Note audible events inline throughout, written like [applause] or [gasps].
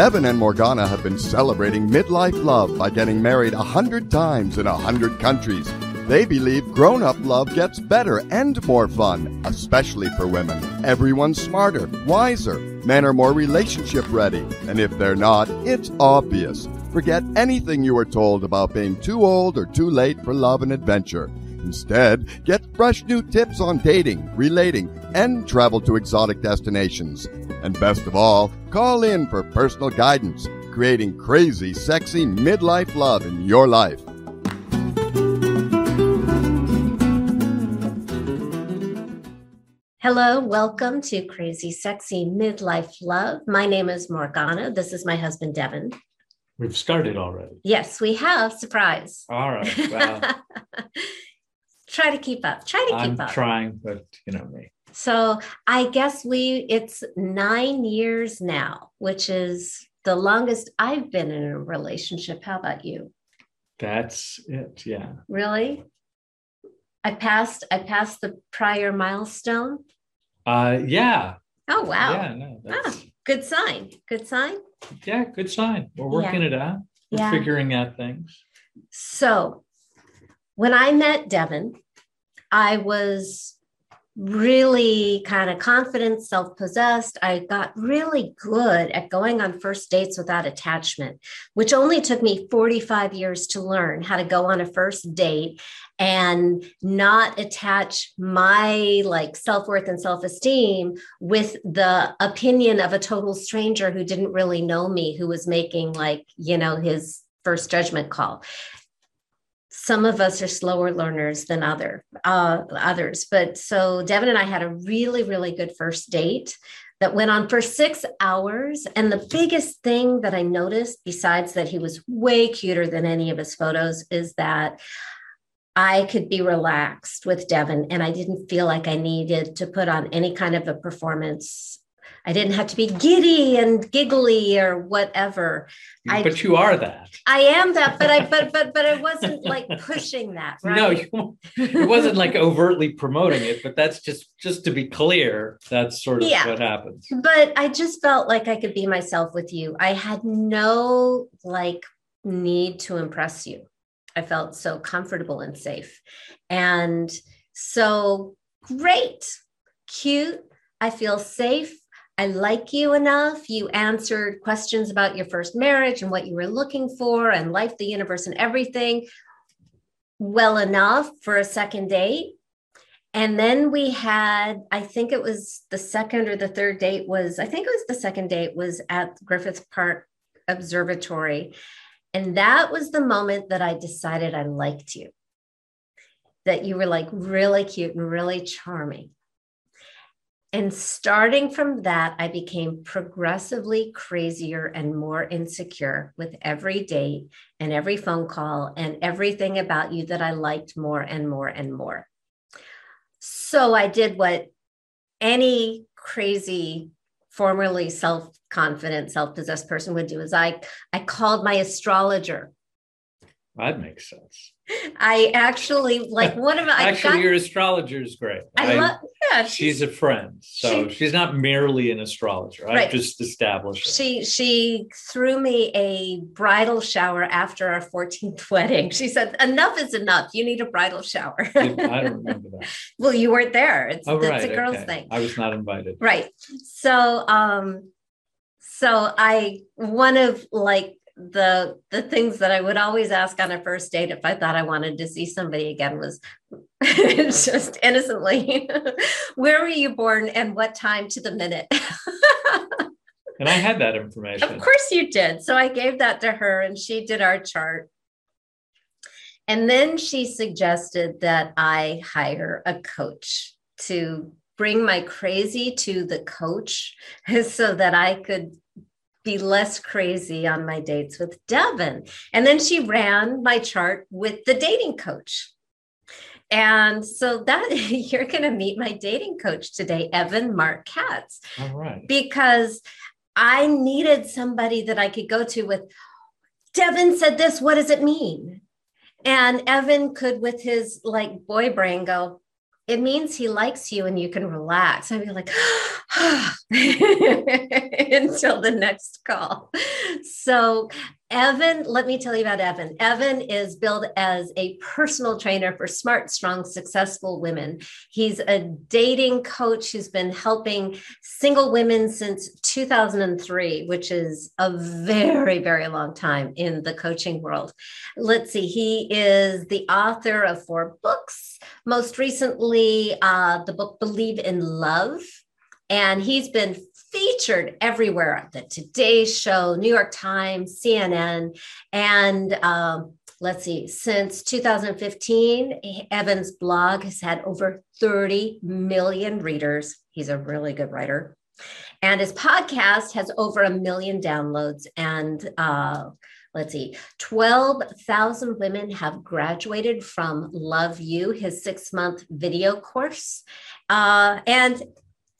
Devin and Morgana have been celebrating midlife love by getting married a hundred times in a hundred countries. They believe grown up love gets better and more fun, especially for women. Everyone's smarter, wiser, men are more relationship ready, and if they're not, it's obvious. Forget anything you were told about being too old or too late for love and adventure. Instead, get fresh new tips on dating, relating, and travel to exotic destinations. And best of all, call in for personal guidance, creating crazy, sexy midlife love in your life. Hello, welcome to Crazy Sexy Midlife Love. My name is Morgana. This is my husband, Devin. We've started already. Yes, we have. Surprise. All right. Well, [laughs] Try to keep up. Try to keep I'm up. trying, but you know me. So I guess we, it's nine years now, which is the longest I've been in a relationship. How about you? That's it. Yeah. Really? I passed, I passed the prior milestone. Uh, yeah. Oh, wow. Yeah. No. That's, Good sign. Good sign. Yeah. Good sign. We're working it out. We're Yeah. figuring out things. So when I met Devin, I was really kind of confident, self possessed. I got really good at going on first dates without attachment, which only took me 45 years to learn how to go on a first date and not attach my like self-worth and self-esteem with the opinion of a total stranger who didn't really know me who was making like you know his first judgment call some of us are slower learners than other uh, others but so devin and i had a really really good first date that went on for six hours and the biggest thing that i noticed besides that he was way cuter than any of his photos is that I could be relaxed with Devin and I didn't feel like I needed to put on any kind of a performance. I didn't have to be giddy and giggly or whatever. I- but you are that. I am that, but I but but but I wasn't like [laughs] pushing that, right? No, you, it wasn't like overtly promoting it, but that's just just to be clear. That's sort of Yeah. what happens. but I just felt like I could be myself with you. I had no like need to impress you. I felt so comfortable and safe. And so great, cute. I feel safe. I like you enough. You answered questions about your first marriage and what you were looking for and life, the universe, and everything well enough for a second date. And then we had, I think it was the second or the third date was, I think it was the second date was at Griffith Park Observatory. And that was the moment that I decided I liked you, that you were like really cute and really charming. And starting from that, I became progressively crazier and more insecure with every date and every phone call and everything about you that I liked more and more and more. So I did what any crazy, formerly self confident, self possessed person would do is I, I called my astrologer. That makes sense. I actually like one of I Actually, got, your astrologer is great. I love yeah she's a friend, so she- she's not merely an astrologer. I've just established it. she she threw me a bridal shower after our 14th [laughs] wedding. She said, "Enough is enough. You need a bridal shower." I don't remember that. [laughs] well, you weren't there. It's Oh, it's right. a girl's okay. thing. I was not invited. right so um so i one of like the the things that i would always ask on a first date if i thought i wanted to see somebody again was [laughs] just innocently [laughs] where were you born and what time to the minute? And I had that information. of course you did. So i gave that to her and she did our chart. And then she suggested that i hire a coach to bring my crazy to the coach [laughs] so that I could be less crazy on my dates with Devin. And then she ran my chart with the dating coach. And so that [laughs] you're going to meet my dating coach today, Evan Marc Katz, All right. because I needed somebody that I could go to with Devin said this, what does it mean? And Evan could, with his like boy brain, go, it means he likes you and you can relax. I'd be like, [gasps] [laughs] [laughs] until the next call. So, Evan, let me tell you about Evan. Evan is billed as a personal trainer for smart, strong, successful women. He's a dating coach who's been helping single women since 2003, which is a very, very long time in the coaching world. Let's see, he is the author of four books, most recently, uh, the book Believe in Love. And he's been featured everywhere the Today Show, New York Times, CNN. And um, let's see, since 2015, Evan's blog has had over 30 million readers. He's a really good writer. And his podcast has over a million downloads. And uh, let's see, 12,000 women have graduated from Love U, his six month video course. Uh, and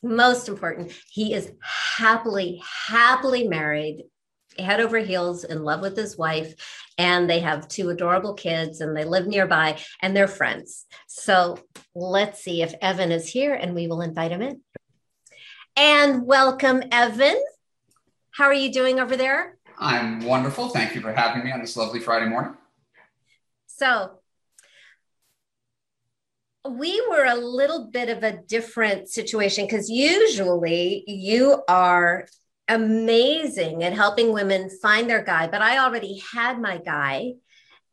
most important, he is happily, happily married, head over heels in love with his wife. And they have two adorable kids and they live nearby and they're friends. So let's see if Evan is here and we will invite him in. And welcome, Evan. How are you doing over there? I'm wonderful. Thank you for having me on this lovely Friday morning. So, we were a little bit of a different situation because usually you are amazing at helping women find their guy, but I already had my guy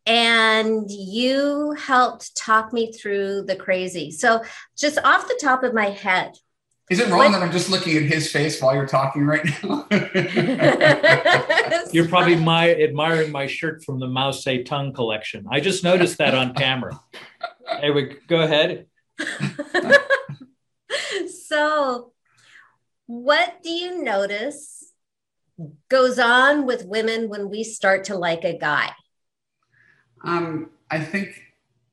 and you helped talk me through the crazy. So, just off the top of my head, is it wrong what? that I'm just looking at his face while you're talking right now? [laughs] you're probably my admiring my shirt from the Mao Zedong collection. I just noticed that on camera. Anyway, go ahead. [laughs] so, what do you notice goes on with women when we start to like a guy? Um, I think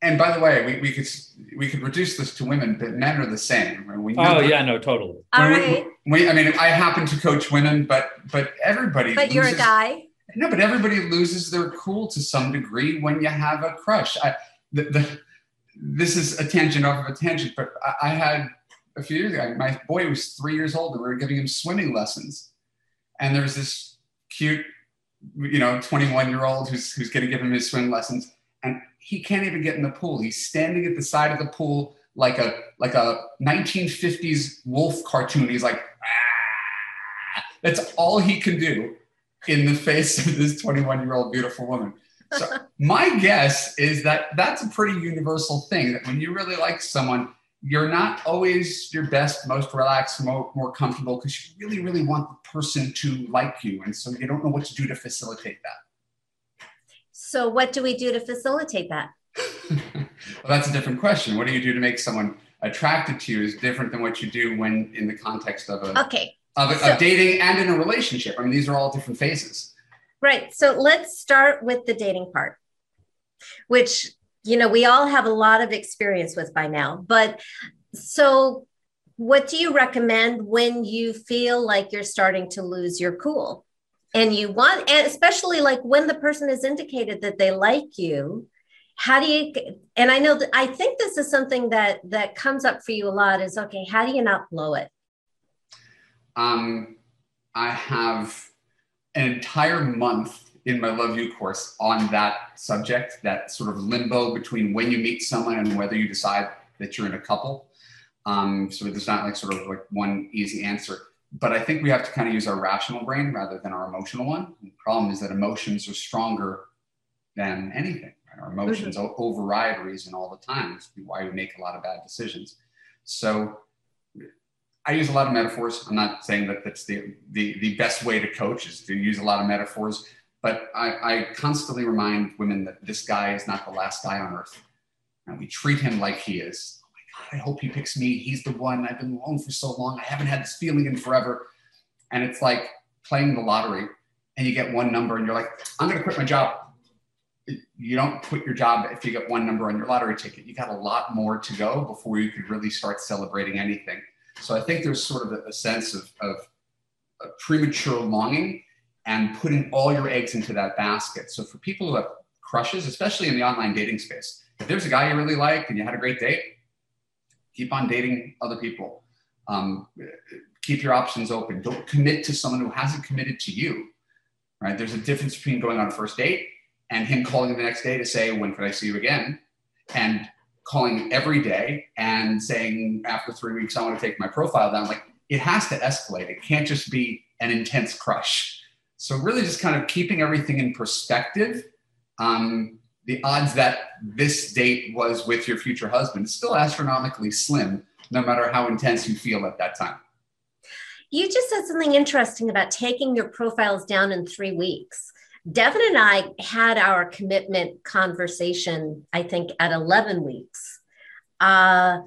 and by the way, we, we could we could reduce this to women, but men are the same. We oh yeah, no, totally. All right. We, we, I mean, I happen to coach women, but but everybody. But loses, you're a guy. No, but everybody loses their cool to some degree when you have a crush. I, the, the, this is a tangent off of a tangent, but I, I had a few years ago. My boy was three years old, and we were giving him swimming lessons, and there was this cute, you know, 21 year old who's who's going to give him his swim lessons and he can't even get in the pool. He's standing at the side of the pool like a like a 1950s wolf cartoon. He's like, ah. that's all he can do in the face of this 21 year old beautiful woman. So my guess is that that's a pretty universal thing. That when you really like someone, you're not always your best, most relaxed, more, more comfortable because you really, really want the person to like you, and so you don't know what to do to facilitate that. So, what do we do to facilitate that? [laughs] well, that's a different question. What do you do to make someone attracted to you is different than what you do when in the context of a okay of, so, of dating and in a relationship. I mean, these are all different phases. Right. So let's start with the dating part, which you know we all have a lot of experience with by now. But so, what do you recommend when you feel like you're starting to lose your cool? and you want and especially like when the person has indicated that they like you how do you and i know that i think this is something that that comes up for you a lot is okay how do you not blow it um i have an entire month in my Love U course on that subject that sort of limbo between when you meet someone and whether you decide that you're in a couple um, so there's not like sort of like one easy answer but I think we have to kind of use our rational brain rather than our emotional one. And the problem is that emotions are stronger than anything. Right? Our emotions mm-hmm. override reason all the time. It's why we make a lot of bad decisions. So I use a lot of metaphors. I'm not saying that that's the, the, the best way to coach is to use a lot of metaphors, but I, I constantly remind women that this guy is not the last guy on earth. And we treat him like he is. Oh my God, I hope he picks me. He's the one. I've been alone for so long. I haven't had this feeling in forever. And it's like playing the lottery and you get one number and you're like, I'm going to quit my job. You don't quit your job if you get one number on your lottery ticket. You got a lot more to go before you could really start celebrating anything. So I think there's sort of a, a sense of, of a premature longing and putting all your eggs into that basket. So for people who have crushes, especially in the online dating space, if there's a guy you really like and you had a great date, keep on dating other people. Um, keep your options open. Don't commit to someone who hasn't committed to you. Right? There's a difference between going on a first date and him calling the next day to say, "When can I see you again?" and calling every day and saying after three weeks, "I want to take my profile down." Like it has to escalate. It can't just be an intense crush. So really, just kind of keeping everything in perspective. Um, the odds that this date was with your future husband is still astronomically slim, no matter how intense you feel at that time. You just said something interesting about taking your profiles down in three weeks. Devin and I had our commitment conversation, I think, at 11 weeks. Uh,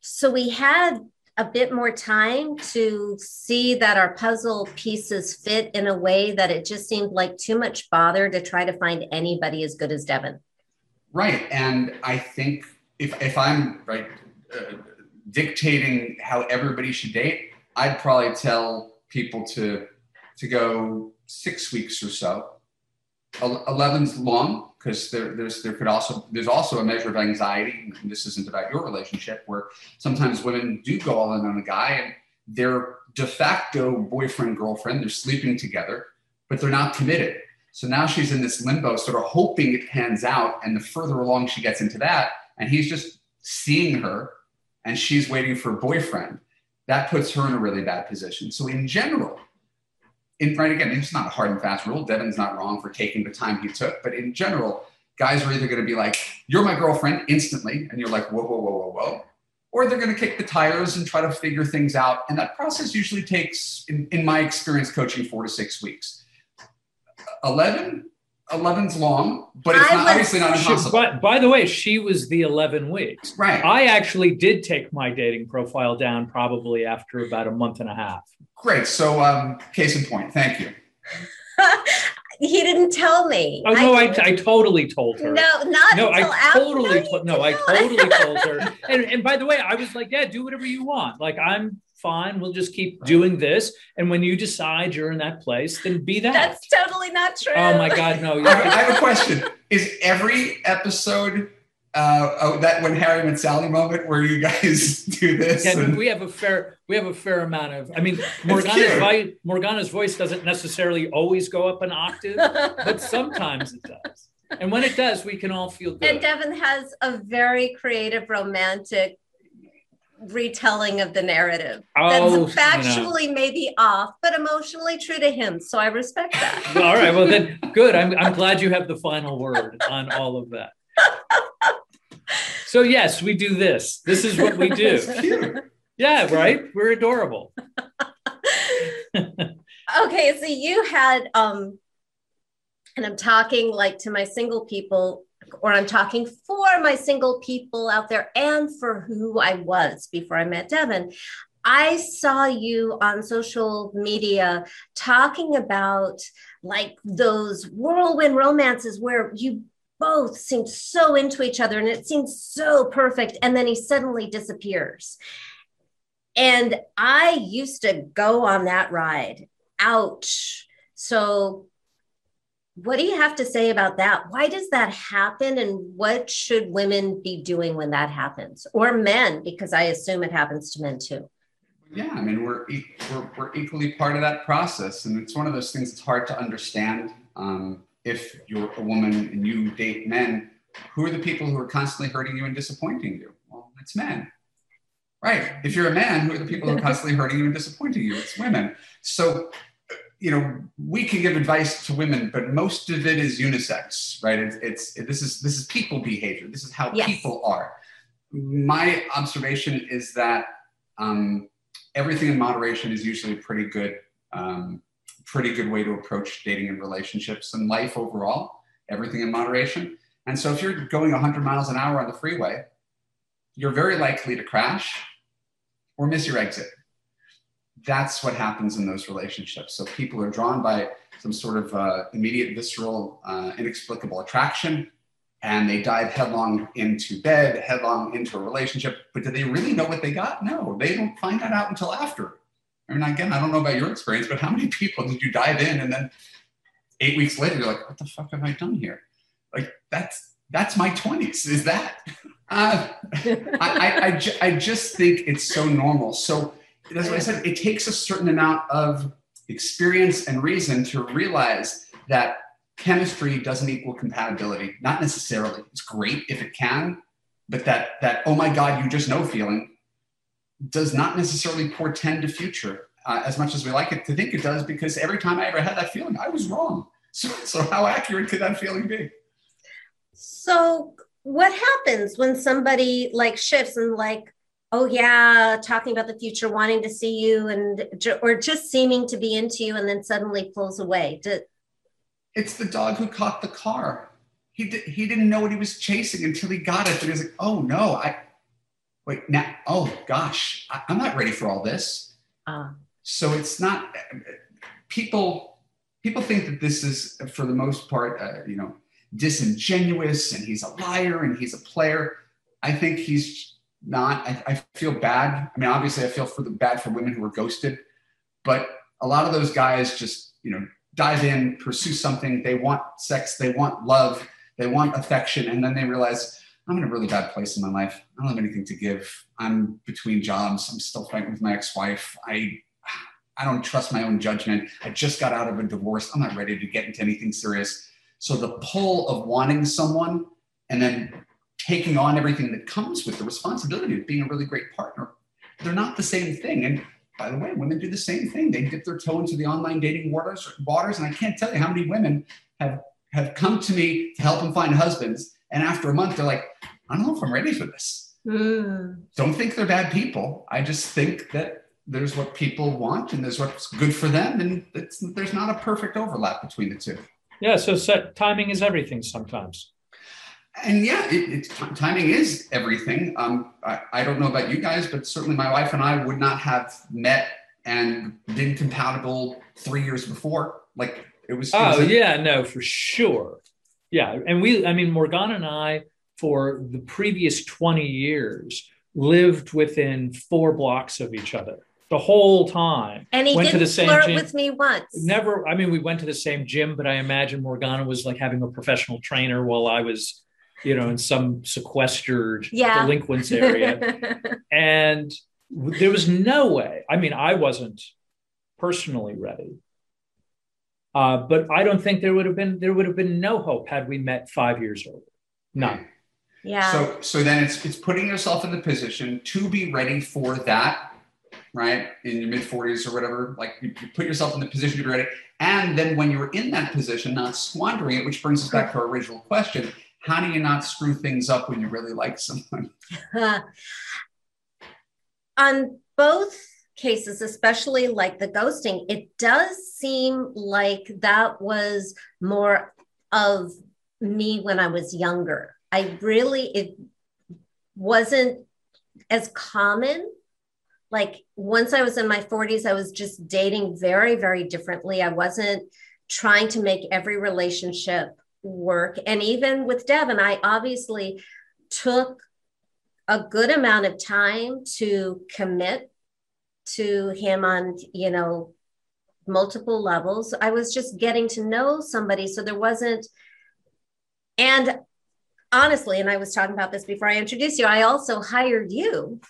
so we had a bit more time to see that our puzzle pieces fit in a way that it just seemed like too much bother to try to find anybody as good as Devin. Right. And I think if, if I'm right uh, dictating how everybody should date, I'd probably tell people to to go six weeks or so. Eleven's long because there, there's there could also there's also a measure of anxiety. And this isn't about your relationship, where sometimes women do go all in on a guy and they're de facto boyfriend girlfriend. They're sleeping together, but they're not committed. So now she's in this limbo, sort of hoping it pans out. And the further along she gets into that, and he's just seeing her, and she's waiting for a boyfriend. That puts her in a really bad position. So in general, right again, it's not a hard and fast rule. Devin's not wrong for taking the time he took, but in general, guys are either going to be like, "You're my girlfriend" instantly, and you're like, "Whoa, whoa, whoa, whoa, whoa," or they're going to kick the tires and try to figure things out. And that process usually takes, in, in my experience, coaching four to six weeks. Eleven 11's long, but it's not, obviously not impossible. She, but by the way, she was the 11 weeks. Right. I actually did take my dating profile down probably after about a month and a half. Great. So, um, case in point. Thank you. [laughs] he didn't tell me. Oh no, I, I, I totally told her. No, not no. I totally to- no, I [laughs] totally told her. And, and by the way, I was like, yeah, do whatever you want. Like I'm fine. We'll just keep doing this. And when you decide you're in that place, then be that. That's totally not true. Oh my God, no. I have a question. Is every episode uh, oh, that when Harry met Sally moment where you guys [laughs] do this? Yeah, and... we have a fair we have a fair amount of. I mean, Morgana's voice, Morgana's voice doesn't necessarily always go up an octave, but [laughs] sometimes it does. And when it does, we can all feel good. And Devin has a very creative, romantic retelling of the narrative. Oh, That's factually you know. maybe off, but emotionally true to him. So I respect that. [laughs] all right. Well, then good. I'm, I'm glad you have the final word on all of that. So, yes, we do this. This is what we do. [laughs] yeah, right. We're adorable. [laughs] okay. So you had, um, and I'm talking like to my single people or I'm talking for my single people out there and for who I was before I met Devin. I saw you on social media talking about like those whirlwind romances where you both seemed so into each other and it seemed so perfect. And then he suddenly disappears. And I used to go on that ride. Ouch. So what do you have to say about that? Why does that happen? And what should women be doing when that happens? Or men, because I assume it happens to men too. Yeah, I mean, we're, we're, we're equally part of that process. And it's one of those things that's hard to understand. Um, if you're a woman and you date men, who are the people who are constantly hurting you and disappointing you? Well, it's men. Right. If you're a man, who are the people who are constantly hurting you and disappointing you? It's women. So you know, we can give advice to women, but most of it is unisex, right? It's, it's it, this is this is people behavior. This is how yes. people are. My observation is that um, everything in moderation is usually a pretty good, um, pretty good way to approach dating and relationships and life overall. Everything in moderation. And so, if you're going 100 miles an hour on the freeway, you're very likely to crash or miss your exit that's what happens in those relationships. So people are drawn by some sort of uh, immediate, visceral, uh, inexplicable attraction, and they dive headlong into bed, headlong into a relationship. But do they really know what they got? No, they don't find that out until after. I mean, again, I don't know about your experience, but how many people did you dive in and then eight weeks later you're like, what the fuck have I done here? Like that's that's my 20s. Is that? [laughs] Uh, I, I, I, ju- I just think it's so normal. So that's what I said. It takes a certain amount of experience and reason to realize that chemistry doesn't equal compatibility. Not necessarily. It's great if it can, but that that oh my god, you just know feeling does not necessarily portend a future uh, as much as we like it to think it does. Because every time I ever had that feeling, I was wrong. [laughs] So, so how accurate could that feeling be? So what happens when somebody like shifts and like oh yeah talking about the future wanting to see you and or just seeming to be into you and then suddenly pulls away. It's the dog who caught the car. He, di- he didn't know what he was chasing until he got it and he was like oh no i wait now oh gosh I, i'm not ready for all this. Uh, so it's not people people think that this is for the most part uh, you know disingenuous and he's a liar and he's a player. I think he's not I, I feel bad. I mean obviously i feel for the bad for women who are ghosted but a lot of those guys just you know dive in pursue something. They want sex. They want love. They want affection. And then they realize i'm in a really bad place in my life. I don't have anything to give. I'm between jobs. I'm still fighting with my ex-wife. I I don't trust my own judgment. I just got out of a divorce. I'm not ready to get into anything serious. So the pull of wanting someone and then taking on everything that comes with the responsibility of being a really great partner, they're not the same thing. And by the way, women do the same thing. They dip their toe into the online dating waters, waters, and I can't tell you how many women have have come to me to help them find husbands. And after a month, they're like, I don't know if I'm ready for this. mm, Don't think they're bad people. I just think that there's what people want and there's what's good for them, and it's, there's not a perfect overlap between the two. Yeah, so set, timing is everything sometimes. And yeah, it, it's timing is everything. Um, I, I don't know about you guys, but certainly my wife and I would not have met and been compatible three years before. Like it was. it was Oh a- yeah, no, for sure. Yeah, and we, I mean, Morgana and I, for the previous twenty years, lived within four blocks of each other the whole time. and he Went to didn't the same flirt gym. with me once Never. I mean, we went to the same gym, but I imagine Morgana was like having a professional trainer while I was, you know, in some sequestered Yeah. delinquents area. [laughs] and there was no way. I mean, I wasn't personally ready. Uh, but I don't think there would have been there would have been no hope had we met five years earlier. None. yeah So so then it's it's putting yourself in the position to be ready for that, right? In your mid 40s or whatever. Like you, you put yourself in the position to be ready. And then when you're in that position, not squandering it, which brings us back to our original question. How do you not screw things up when you really like someone? [laughs] on both cases, especially like the ghosting, it does seem like that was more of me when I was younger. I really, it wasn't as common. Like once I was in my 40s, I was just dating very, very differently. I wasn't trying to make every relationship work. And even with Devin, I obviously took a good amount of time to commit to him on you know multiple levels i was just getting to know somebody so there wasn't and honestly and i was talking about this before i introduced you i also hired you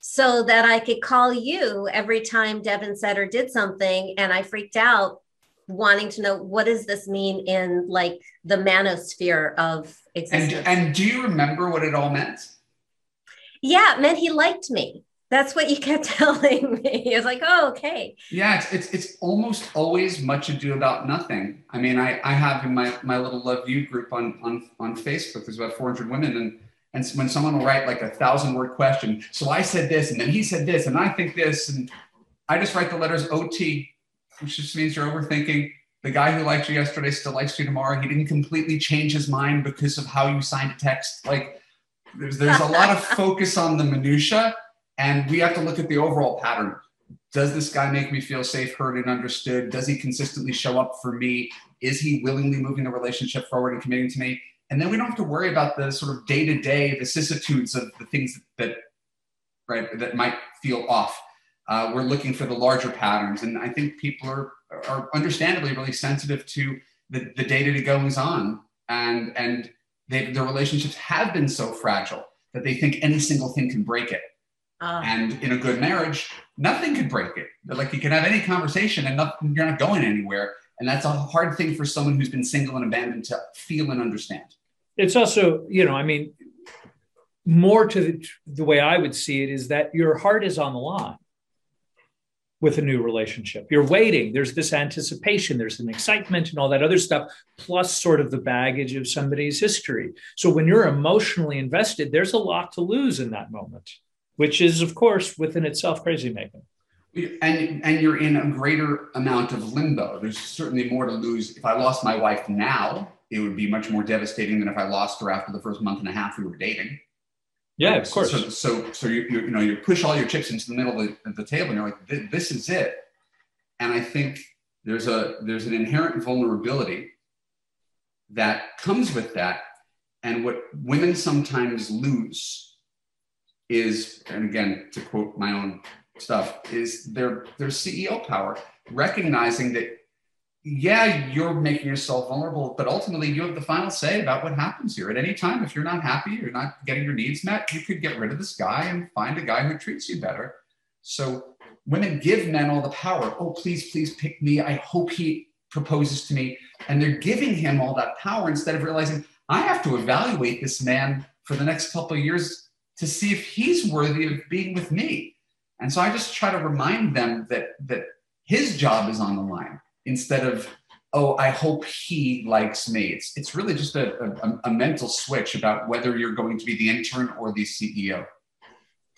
so that i could call you every time devin said or did something and i freaked out wanting to know what does this mean in like the manosphere of And existence and do you remember what it all meant? Yeah, it meant he liked me. That's what you kept [laughs] telling me. It's like, oh, okay. Yeah, it's, it's it's almost always much ado about nothing. I mean, I, I have in my, my little Love U group on, on on Facebook, there's about 400 women, and and when someone will write like a thousand word question, so I said this, and then he said this, and I think this, and I just write the letters OT, which just means you're overthinking. The guy who liked you yesterday still likes you tomorrow. He didn't completely change his mind because of how you signed a text. Like there's there's a lot of [laughs] focus on the minutia, and we have to look at the overall pattern does this guy make me feel safe, heard, and understood? Does he consistently show up for me? Is he willingly moving the relationship forward and committing to me? And then we don't have to worry about the sort of day to day vicissitudes of the things that, right, that might feel off. Uh, we're looking for the larger patterns, and I think people are are understandably really sensitive to the the day to day goings on, and and they, their relationships have been so fragile that they think any single thing can break it. Ah. And in a good marriage, nothing could break it. Like you can have any conversation and nothing, you're not going anywhere. And that's a hard thing for someone who's been single and abandoned to feel and understand. It's also, you know, I mean, more to the, the way I would see it is that your heart is on the line with a new relationship. You're waiting. There's this anticipation, there's an excitement and all that other stuff, plus sort of the baggage of somebody's history. So when you're emotionally invested, there's a lot to lose in that moment, which is, of course, within itself crazy making. And, and you're in a greater amount of limbo. There's certainly more to lose. If I lost my wife now, it would be much more devastating than if I lost her after the first month and a half we were dating. Yeah, of course. So, so, so you, you, you know, you push all your chips into the middle of the, of the table, and you're like, this is it. And I think there's a there's an inherent vulnerability that comes with that, and what women sometimes lose is, and again, to quote my own stuff, is their their CEO power, recognizing that yeah, you're making yourself vulnerable, but ultimately you have the final say about what happens here. At any time, if you're not happy, you're not getting your needs met, you could get rid of this guy and find a guy who treats you better. So women give men all the power. Oh, please, please pick me. I hope he proposes to me. And they're giving him all that power instead of realizing I have to evaluate this man for the next couple of years to see if he's worthy of being with me. And so I just try to remind them that that his job is on the line instead of oh i hope he likes me. It's it's really just a, a, a, mental switch about whether you're going to be the intern or the ceo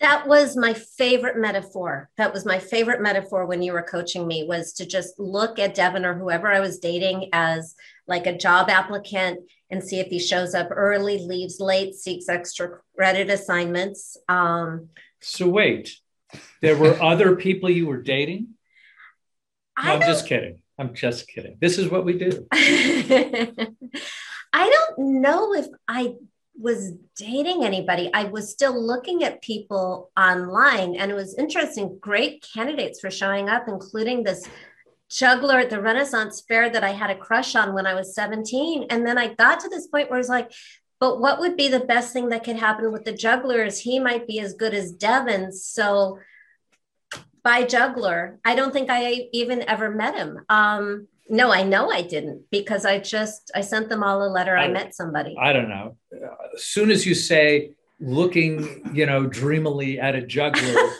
that was my favorite metaphor. That was my favorite metaphor when you were coaching me was to just look at devin or whoever i was dating as like a job applicant and see if he shows up early leaves late seeks extra credit assignments um, so wait there were other people you were dating? No, i'm just kidding I'm just kidding. This is what we do. [laughs] I don't know if I was dating anybody. I was still looking at people online, and it was interesting. Great candidates for showing up, including this juggler at the Renaissance Fair that I had a crush on when I was 17. And then I got to this point where it's like, but what would be the best thing that could happen with the juggler is he might be as good as Devin. So by juggler. I don't think I even ever met him. Um, no, I know I didn't because I just I sent them all a letter. I, I met somebody. I don't know. As soon as you say looking, you know, dreamily at a juggler. [laughs]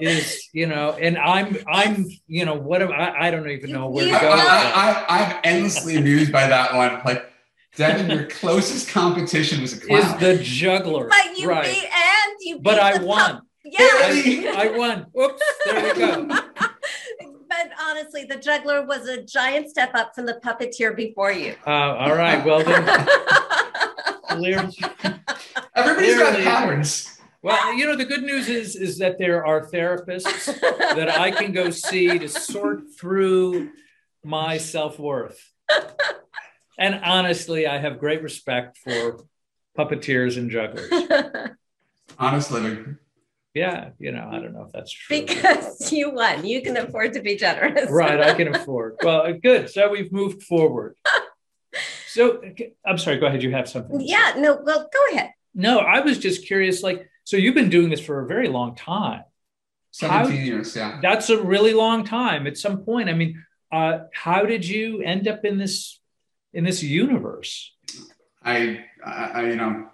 is you know and i'm i'm you know what am i i don't even know where to go I, I, am endlessly amused by that one like Devin, your closest competition was a clown. Is the juggler. But you right. beat and you beat But I won. Yeah. I, I won. Oops, there we go. [laughs] but honestly, the juggler was a giant step up from the puppeteer before you. Uh, all right. Well, then. [laughs] clearly, Everybody's clearly, got patterns. Well, you know, the good news is is that there are therapists that I can go see to sort through my self worth. And honestly, I have great respect for puppeteers and jugglers. Honest living. Yeah, you know, I don't know if that's true. Because [laughs] you won. You can afford to be generous. right, I can [laughs] afford. Well, good. So we've moved forward. So I'm sorry, go ahead. You have something. Yeah, no, well, go ahead. No, I was just curious. Like, so you've been doing this for a very long time. 17 how, years, yeah. That's a really long time. At some point, I mean, uh, how did you end up in this in this universe? I, I you know,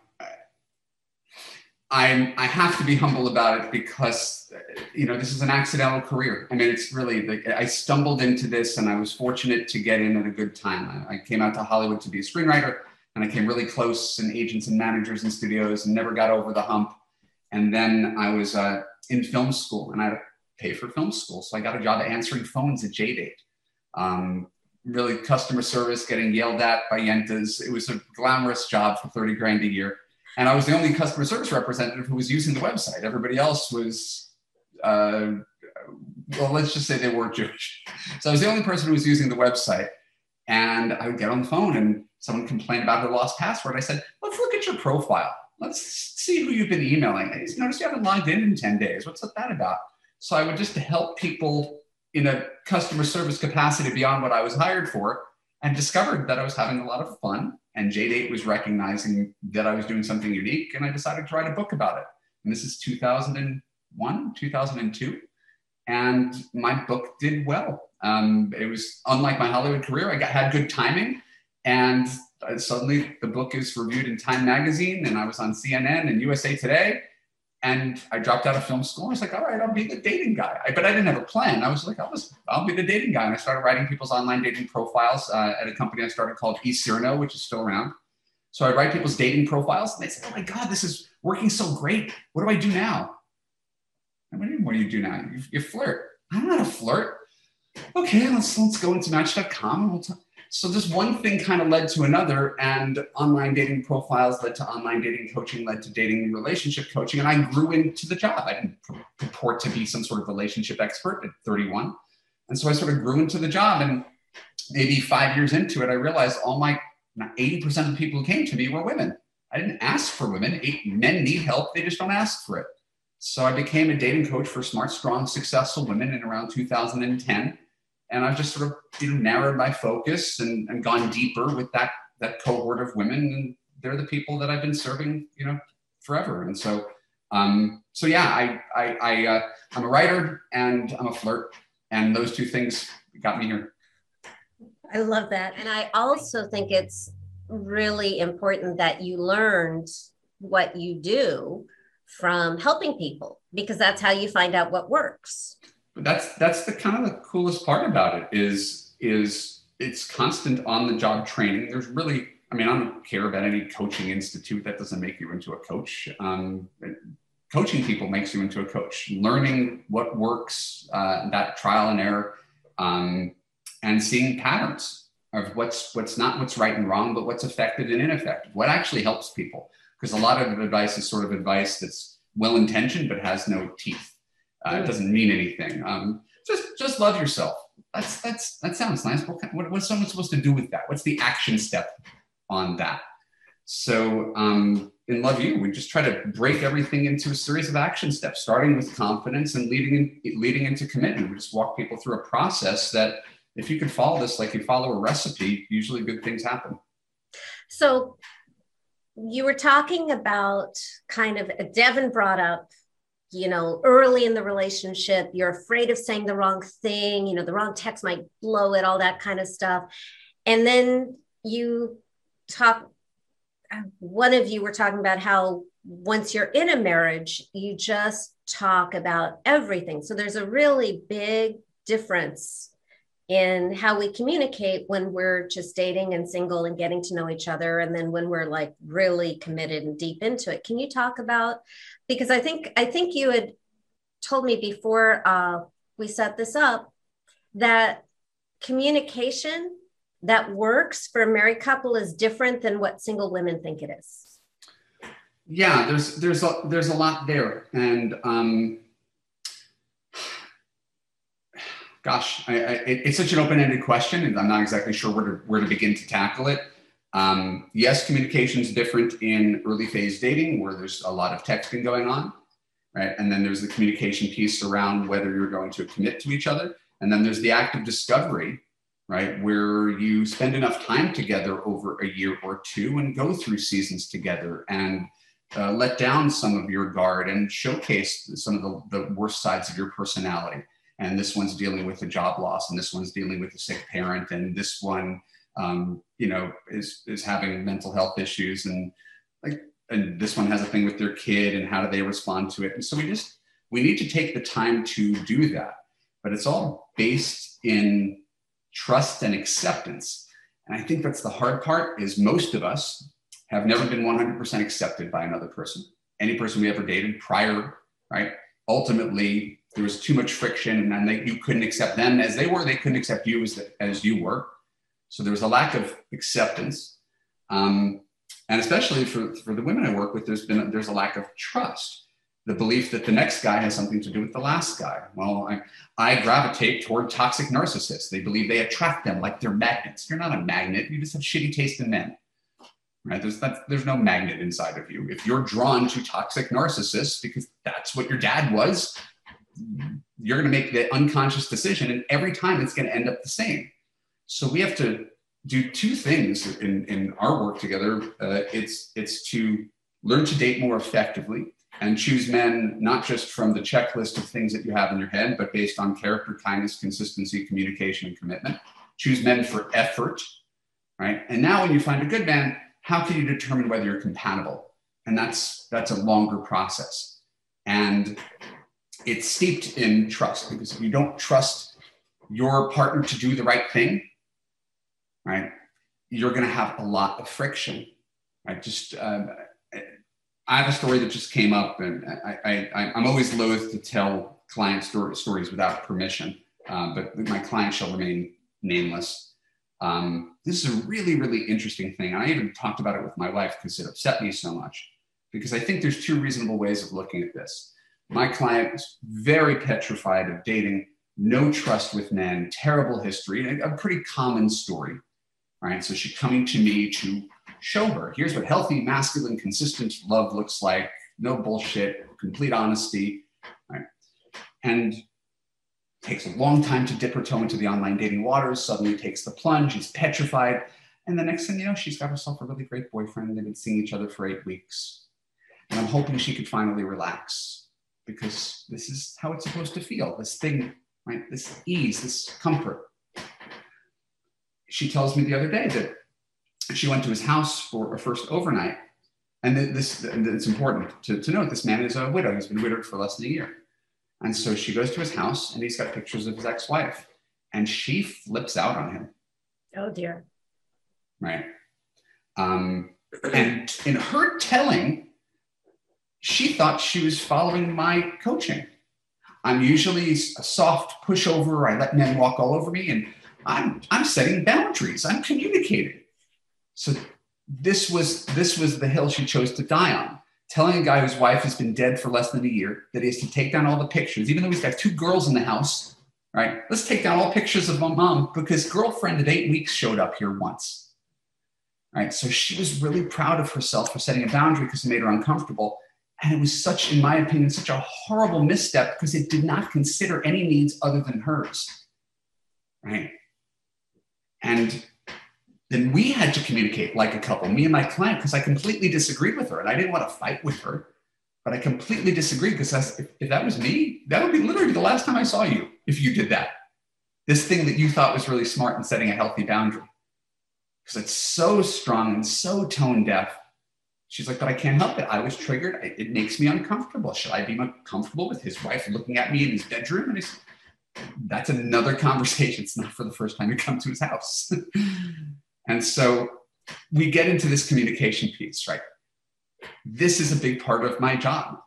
I'm, I have to be humble about it because, you know, this is an accidental career. I mean, it's really like I stumbled into this and I was fortunate to get in at a good time. I, I came out to Hollywood to be a screenwriter and I came really close and agents and managers and studios and never got over the hump. And then I was uh, in film school and I had to pay for film school. So I got a job answering phones at JDate. Um, really customer service, getting yelled at by Yentas. It was a glamorous job for 30 grand a year and I was the only customer service representative who was using the website. Everybody else was, uh, well, let's just say they weren't [laughs] Jewish. So I was the only person who was using the website. And I would get on the phone and someone complained about their lost password. I said, let's look at your profile. Let's see who you've been emailing. I noticed you haven't logged in in 10 days. What's that about? So I would just help people in a customer service capacity beyond what I was hired for and discovered that I was having a lot of fun And JDate was recognizing that I was doing something unique, and I decided to write a book about it. And this is 2001, 2002. And my book did well. Um, it was unlike my Hollywood career. I got, had good timing. And suddenly the book is reviewed in Time Magazine, and I was on CNN and USA Today. And I dropped out of film school. I was like, all right, I'll be the dating guy. I, but I didn't have a plan. I was like, I'll, just, I'll be the dating guy. And I started writing people's online dating profiles uh, at a company I started called eCyrano, which is still around. So I'd write people's dating profiles, and they say, oh my God, this is working so great. What do I do now? do you, what do, you do now? You, you flirt. I know how to flirt. Okay, let's let's go into Match.com and we'll talk so this one thing kind of led to another and online dating profiles led to online dating coaching led to dating and relationship coaching and i grew into the job. I didn't purport to be some sort of relationship expert at 31 and so i sort of grew into the job and maybe five years into it i realized all my 80% of the people who came to me were women. I didn't ask for women. Men need help. They just don't ask for it. So i became a dating coach for smart strong successful women in around 2010 and I've just sort of you know narrowed my focus and, and gone deeper with that that cohort of women, and they're the people that I've been serving, you know, forever. And so, um, so yeah, I I, I uh, I'm a writer and I'm a flirt, and those two things got me here. I love that, and I also think it's really important that you learned what you do from helping people because that's how you find out what works that's that's the kind of the coolest part about it is is it's constant on the job training. There's really, I mean, I don't care about any coaching institute. That doesn't make you into a coach. Um, coaching people makes you into a coach. Learning what works, uh, that trial and error, um, and seeing patterns of what's what's not what's right and wrong, but what's effective and ineffective. What actually helps people? Because a lot of advice is sort of advice that's well intentioned but has no teeth. Uh, it doesn't mean anything. Um, just just love yourself. That's that's that sounds nice. What, what, what's someone supposed to do with that? What's the action step on that? So um, in Love U, we just try to break everything into a series of action steps, starting with confidence and leading in, leading into commitment. We just walk people through a process that if you can follow this like you follow a recipe, usually good things happen. So you were talking about kind of Devin brought up you know, early in the relationship, you're afraid of saying the wrong thing, you know, the wrong text might blow it, all that kind of stuff. And then you talk, one of you were talking about how once you're in a marriage, you just talk about everything. So there's a really big difference in how we communicate when we're just dating and single and getting to know each other and then when we're like really committed and deep into it. Can you talk about because i think i think you had told me before uh, we set this up that communication that works for a married couple is different than what single women think it is. Yeah there's there's a there's a lot there. And um gosh, I, I, it's such an open-ended question, and I'm not exactly sure where to where to begin to tackle it. Um, yes, communication is different in early phase dating, where there's a lot of texting going on, right? And then there's the communication piece around whether you're going to commit to each other, and then there's the act of discovery, right, where you spend enough time together over a year or two and go through seasons together and uh, let down some of your guard and showcase some of the, the worst sides of your personality and this one's dealing with a job loss and this one's dealing with a sick parent and this one um, you know is is having mental health issues and like and this one has a thing with their kid and how do they respond to it and so we just we need to take the time to do that. But it's all based in trust and acceptance and i think that's the hard part is most of us have never been 100% accepted by another person any person we ever dated prior right? Ultimately there was too much friction and they, you couldn't accept them as they were. They couldn't accept you as, as you were. So there was a lack of acceptance. Um, and especially for, for the women i work with there's been there's a lack of trust. The belief that the next guy has something to do with the last guy. Well i, I gravitate toward toxic narcissists. They believe they attract them like they're magnets. You're not a magnet. You just have shitty taste in men. Right? There's there's no magnet inside of you. If you're drawn to toxic narcissists because that's what your dad was you're going to make the unconscious decision and every time it's going to end up the same so we have to do two things in, in our work together. Uh, it's it's to learn to date more effectively and choose men not just from the checklist of things that you have in your head, but based on character, kindness, consistency, communication, and commitment. Choose men for effort, right? And now, when you find a good man, how can you determine whether you're compatible? And that's that's a longer process, and it's steeped in trust because if you don't trust your partner to do the right thing, right, you're going to have a lot of friction. Right? Just um, I have a story that just came up, and I, I, I'm always loath to tell client story, stories without permission, um, but my client shall remain nameless. Um, this is a really, really interesting thing. I even talked about it with my wife because it upset me so much. Because I think there's two reasonable ways of looking at this. My client is very petrified of dating, no trust with men, terrible history, a pretty common story. Right. So she's coming to me to show her here's what healthy, masculine, consistent love looks like. No bullshit, complete honesty. Right? And takes a long time to dip her toe into the online dating waters, suddenly takes the plunge, she's petrified. And the next thing you know, she's got herself a really great boyfriend. They've been seeing each other for eight weeks. And I'm hoping she could finally relax because this is how it's supposed to feel this thing, right? This ease, this comfort. She tells me the other day that she went to his house for a first overnight. And this, it's important to, to note this man is a widow. He's been widowed for less than a year. And so she goes to his house and he's got pictures of his ex wife. And she flips out on him. Oh, dear. Right. Um, and in her telling, she thought she was following my coaching. I'm usually a soft pushover. I let men walk all over me, and I'm I'm setting boundaries. I'm communicating. So this was this was the hill she chose to die on. Telling a guy whose wife has been dead for less than a year that he has to take down all the pictures, even though he's got two girls in the house, right? Let's take down all pictures of my mom because girlfriend at eight weeks showed up here once. Right. So she was really proud of herself for setting a boundary because it made her uncomfortable. And it was such, in my opinion, such a horrible misstep because it did not consider any needs other than hers. Right. And then we had to communicate like a couple, me and my client, because I completely disagreed with her and I didn't want to fight with her, but I completely disagreed because if, if that was me, that would be literally the last time I saw you if you did that. This thing that you thought was really smart in setting a healthy boundary. Because it's so strong and so tone deaf. She's like, but I can't help it. I was triggered. It makes me uncomfortable. Should I be comfortable with his wife looking at me in his bedroom? And he's, that's another [laughs] conversation. It's not for the first time you come to his house. [laughs] And so we get into this communication piece, right? This is a big part of my job.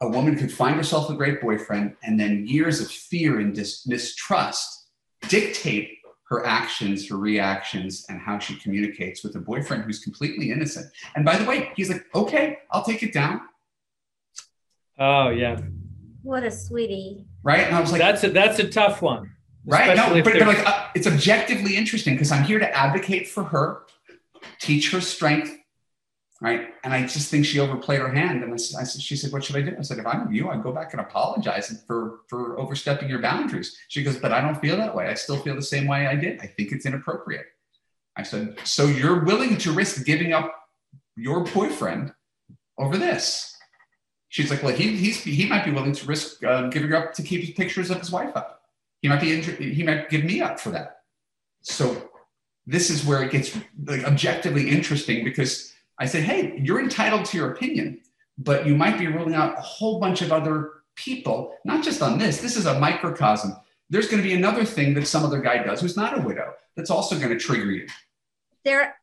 A woman could find herself a great boyfriend, and then years of fear and dis- mistrust dictate her actions, her reactions, and how she communicates with a boyfriend who's completely innocent. And by the way, he's like, okay, I'll take it down. Oh, yeah. What a sweetie. Right. And I was like, that's a, that's a tough one right? No, but, but like uh, it's objectively interesting because I'm here to advocate for her, teach her strength, right? And I just think she overplayed her hand. And I, I said, she said, "What should I do?" I said, "If I'm you, I'd go back and apologize for for overstepping your boundaries." She goes, "But I don't feel that way. I still feel the same way I did. I think it's inappropriate." I said, "So you're willing to risk giving up your boyfriend over this?" She's like, "Well, he he's, he might be willing to risk uh, giving up to keep pictures of his wife up." He might be he might give me up for that. So this is where it gets like objectively interesting because I said, hey, you're entitled to your opinion, but you might be ruling out a whole bunch of other people, not just on this. This is a microcosm. There's going to be another thing that some other guy does who's not a widow that's also going to trigger you. There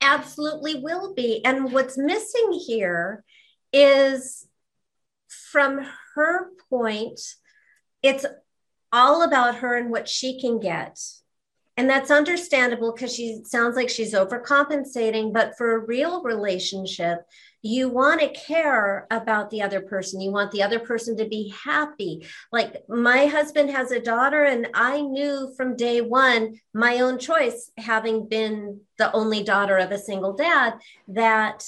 absolutely will be. And what's missing here is from her point, it's all about her and what she can get. And that's understandable because she sounds like she's overcompensating. But for a real relationship, you want to care about the other person. You want the other person to be happy. Like my husband has a daughter, and I knew from day one, my own choice, having been the only daughter of a single dad, that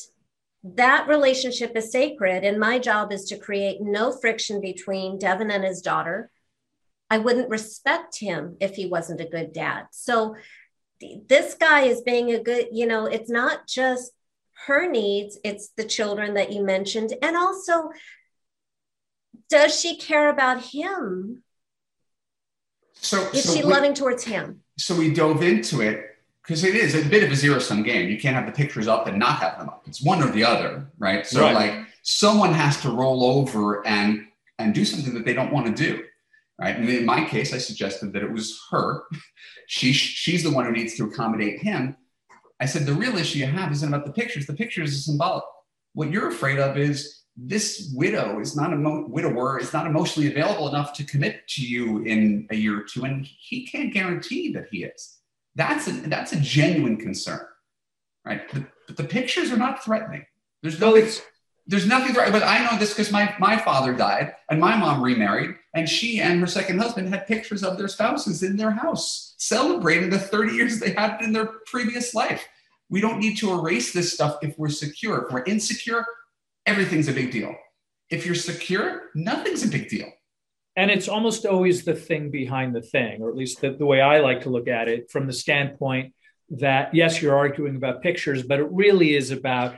that relationship is sacred. And my job is to create no friction between Devin and his daughter I wouldn't respect him if he wasn't a good dad. So this guy is being a good, you know, it's not just her needs, it's the children that you mentioned. And also, does she care about him? So is so she we, loving towards him? So we dove into it because it is a bit of a zero sum game. You can't have the pictures up and not have them up. It's one or the other, right? So Right. like someone has to roll over and and do something that they don't want to do, right? And in my case, I suggested that it was her. [laughs] She she's the one who needs to accommodate him. I said the real issue you have isn't about the pictures. The pictures are symbolic. What you're afraid of is this widow is not a emo- widower is not emotionally available enough to commit to you in a year or two, and he can't guarantee that he is. That's a that's a genuine concern, right? But, but the pictures are not threatening. There's no it's there's nothing threatening. But I know this because my my father died and my mom remarried, and she and her second husband had pictures of their spouses in their house celebrating the 30 years they had in their previous life. We don't need to erase this stuff if we're secure. If we're insecure, everything's a big deal. If you're secure, nothing's a big deal. and it's almost always the thing behind the thing, or at least the, the way I like to look at it from the standpoint that yes, you're arguing about pictures, but it really is about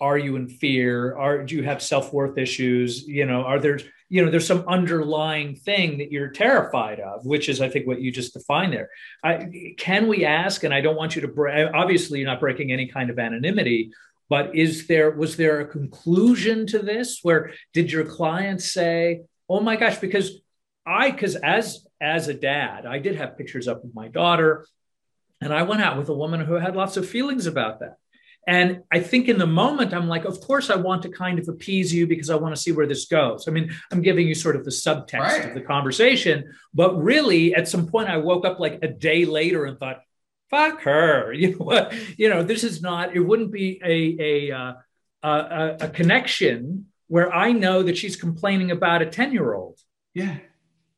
are you in fear? Are do you have self-worth issues? You know, are there, you know, there's some underlying thing that you're terrified of, which is I think what you just defined there. I, can we ask, and I don't want you to bre- obviously you're not breaking any kind of anonymity, but is there was there a conclusion to this where did your client say oh my gosh because i because as as a dad i did have pictures up of my daughter and i went out with a woman who had lots of feelings about that and i think in the moment i'm like of course i want to kind of appease you because i want to see where this goes. I mean i'm giving you sort of the subtext Right. of the conversation but really at some point i woke up like a day later and thought fuck her. [laughs] You know what you know this is not it wouldn't be a a uh, a, a connection where i know that she's complaining about a 10 year old Yeah.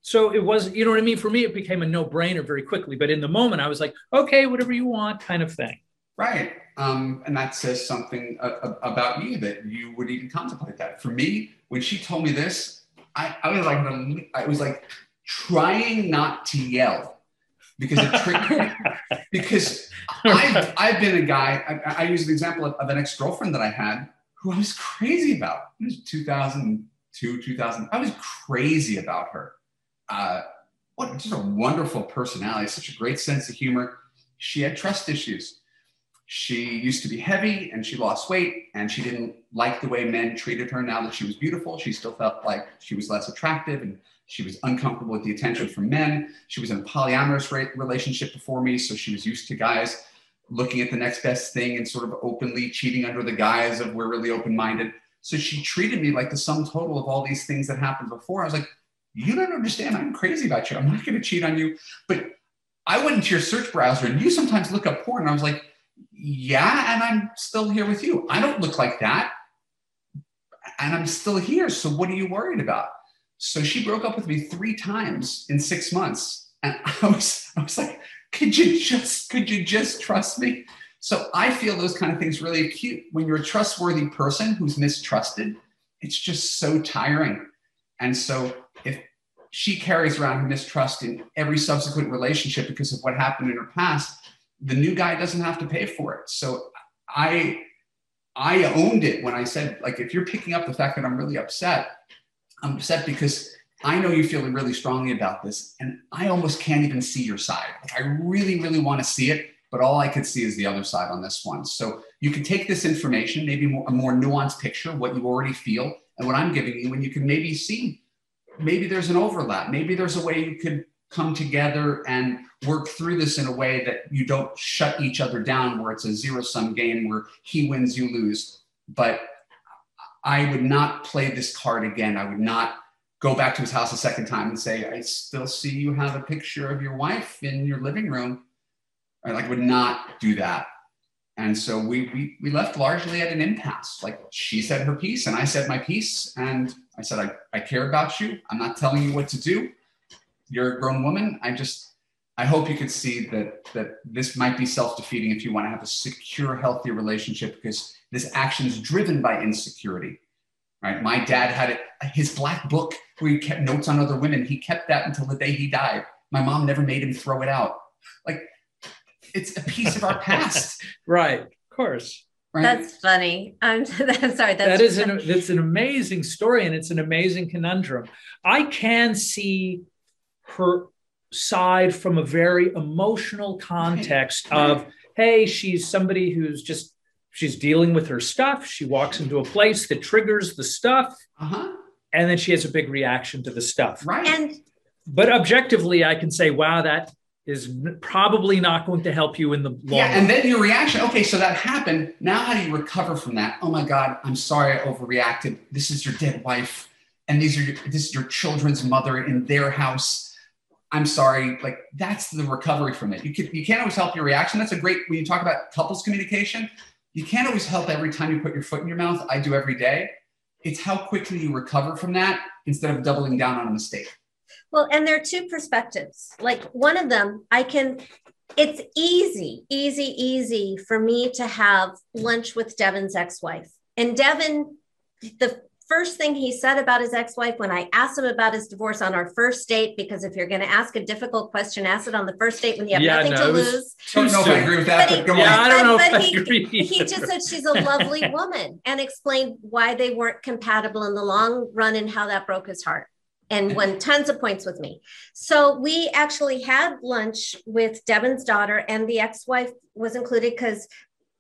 so it was you know what i mean? For me it became a no-brainer very quickly but in the moment i was like okay whatever you want kind of thing Right. Um, and that says something a- about you that you would even contemplate that. For me, when she told me this, I, I was like, I was like trying not to yell because it triggered me. [laughs] Because I've, I've been a guy, I, I use an example of, of an ex girlfriend that I had who I was crazy about. It was 2002, 2000. I was crazy about her. Uh, what just a wonderful personality, such a great sense of humor. She had trust issues. She used to be heavy and she lost weight and she didn't like the way men treated her now that she was beautiful. She still felt like she was less attractive and she was uncomfortable with the attention from men. She was in a polyamorous re- relationship before me, so she was used to guys looking at the next best thing and sort of openly cheating under the guise of we're really open minded. So she treated me like the sum total of all these things that happened before. I was like, you don't understand. I'm crazy about you. I'm not going to cheat on you. But I went into your search browser and you sometimes look up porn. And I was like, yeah, and I'm still here with you. I don't look like that. And I'm still here. So what are you worried about? So she broke up with me three times in six months. And [laughs] I was, I was like, could you just, could you just trust me? So I feel those kind of things really acute. When you're a trustworthy person who's mistrusted, it's just so tiring. And so if she carries around her mistrust in every subsequent relationship because of what happened in her past, the new guy doesn't have to pay for it. So I I owned it when I said, like, if you're picking up the fact that I'm really upset, I'm upset because I know you feel really strongly about this, and I almost can't even see your side. Like, I really, really want to see it, but all I could see is the other side on this one. So you can take this information, maybe more, a more nuanced picture, what you already feel, and what I'm giving you, and you can maybe see maybe there's an overlap. Maybe there's a way you could come together and work through this in a way that you don't shut each other down, where it's a zero sum game where he wins, you lose. But I would not play this card again. I would not go back to his house a second time and say, I still see you have a picture of your wife in your living room. I like would not do that. And so we, we we left largely at an impasse. Like she said her piece and I said my piece. And I said, I, I care about you. I'm not telling you what to do. You're a grown woman. I just I hope you could see that that this might be self-defeating if you want to have a secure, healthy relationship because this action is driven by insecurity. Right. My dad had it, his black book where he kept notes on other women. He kept that until the day he died. My mom never made him throw it out. Like it's a piece of our past. [laughs] right. Of course. Right? That's funny. I'm, [laughs] I'm sorry. That's That is an that's an amazing story and it's an amazing conundrum. I can see her side from a very emotional context of hey, she's somebody who's just she's dealing with her stuff. She walks into a place that triggers the stuff uh-huh. and then she has a big reaction to the stuff. Right. and But objectively I can say wow that is probably not going to help you in the long yeah, run. and then your reaction. Okay, so that happened. Now, how do you recover from that? Oh my God, I'm sorry I overreacted. This is your dead wife, and these are your, this is your children's mother in their house. I'm sorry. Like that's the recovery from it. You can you can't always help your reaction. That's a great when you talk about couples communication. You can't always help every time you put your foot in your mouth. I do every day. It's how quickly you recover from that instead of doubling down on a mistake. Well, and there are two perspectives. Like one of them, I can, it's easy, easy, easy for me to have lunch with Devin's ex wife. And Devin, the first thing he said about his ex wife when I asked him about his divorce on our first date, because if you're going to ask a difficult question, ask it on the first date when you have Yeah, nothing no, to it was- lose. Don't know if I agree with that, But but he- Yeah. I don't know But- if but I he- agree. He just said she's a lovely woman and explained why they weren't compatible in the long run and how that broke his heart and won tons of points with me. So we actually had lunch with Devin's daughter and the ex-wife was included because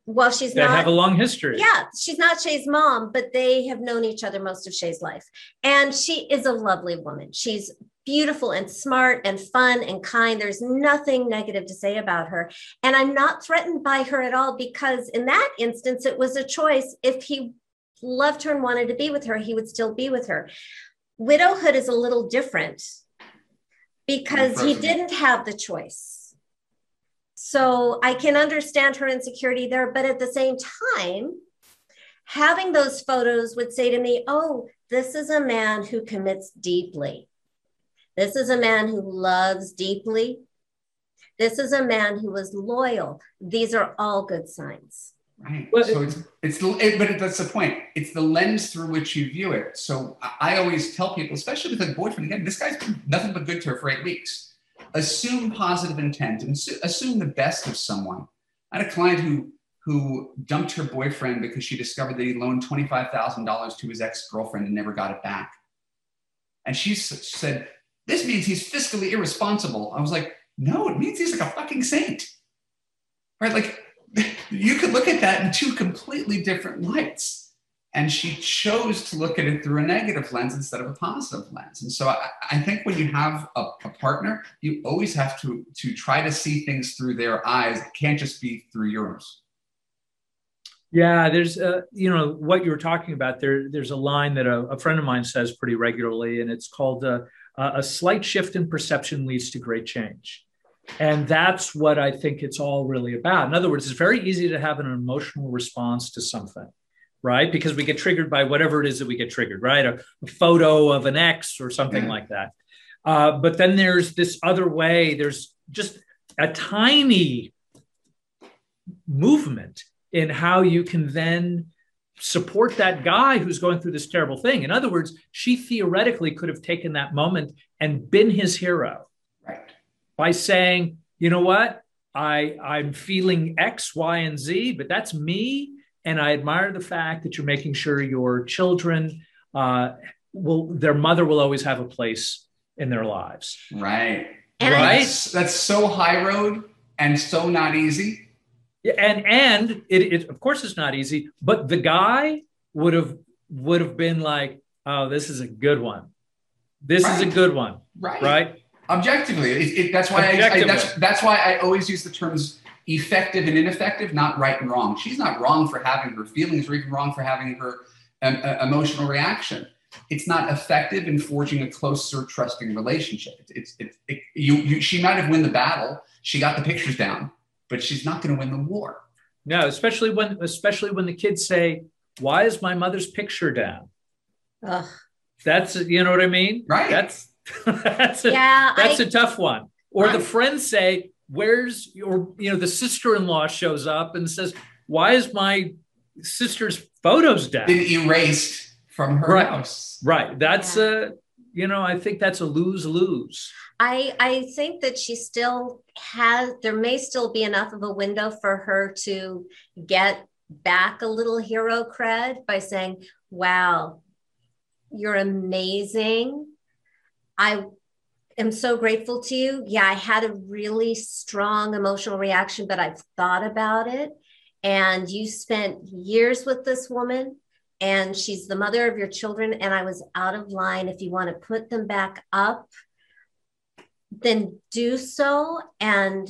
well, she's that not have a long history. yeah, she's not Shay's mom, but they have known each other most of Shay's life. And she is a lovely woman. She's beautiful and smart and fun and kind. There's nothing negative to say about her. And I'm not threatened by her at all because, in that instance, it was a choice. If he loved her and wanted to be with her, he would still be with her. Widowhood is a little different because he didn't have the choice. So I can understand her insecurity there, but at the same time, having those photos would say to me, Oh, this is a man who commits deeply. This is a man who loves deeply. This is a man who is loyal. These are all good signs. Right. Well, so it's it's the it, but that's the point. It's the lens through which you view it. So I I always tell people, especially with a boyfriend, again, this guy's been nothing but good to her for eight weeks. Assume positive intent and assu- assume the best of someone. I had a client who who dumped her boyfriend because she discovered that he loaned twenty five thousand dollars to his ex girlfriend and never got it back. And she said, "This means he's fiscally irresponsible." I was like, "No, it means he's like a fucking saint." Right? Like [laughs] you could look at that in two completely different lights. And she chose to look at it through a negative lens instead of a positive lens. And so I, I think when you have a, a partner, you always have to, to try to see things through their eyes. It can't just be through yours. Yeah, there's uh, you know what you were talking about. There, there's a line that a, a friend of mine says pretty regularly, and it's called uh, "A slight shift in perception leads to great change," and that's what I think it's all really about. In other words, it's very easy to have an emotional response to something, right? Because we get triggered by whatever it is that we get triggered, right? A, a photo of an ex or something Yeah. like that. Uh, but then there's this other way. There's just a tiny movement in how you can then support that guy who's going through this terrible thing. In other words, she theoretically could have taken that moment and been his hero Right. by saying, you know what? I, I'm feeling X, Y, and Z, but that's me. And I admire the fact that you're making sure your children uh, will, their mother will always have a place in their lives. Right. And Right. That's, that's so high road and so not easy. And and it, it of course it's not easy, but the guy would have would have been like, oh, this is a good one. This is a good one, Right. right? Objectively. It, it, that's why I, I, that's, that's why I always use the terms effective and ineffective, not right and wrong. She's not wrong for having her feelings or even wrong for having her um, uh, emotional reaction. It's not effective in forging a closer, trusting relationship. It's, it's, it, you, you, she might have won the battle. She got the pictures down, but she's not going to win the war. No, especially when especially when the kids say, "Why is my mother's picture down?" Ugh. That's you know what I mean, Right. That's [laughs] that's a, Yeah, that's I, a tough one. Or the friends say, "Where's your?" You know, the sister-in-law shows up and says, "Why is my sister's photos down?" Been erased from her Right. house. Right. That's a. you know, I think that's a lose lose. I I think that she still has. There may still be enough of a window for her to get back a little hero cred by saying, "Wow, you're amazing. I am so grateful to you. Yeah, I had a really strong emotional reaction, but I've thought about it. And you spent years with this woman, and she's the mother of your children. And I was out of line. If you want to put them back up, then do so. And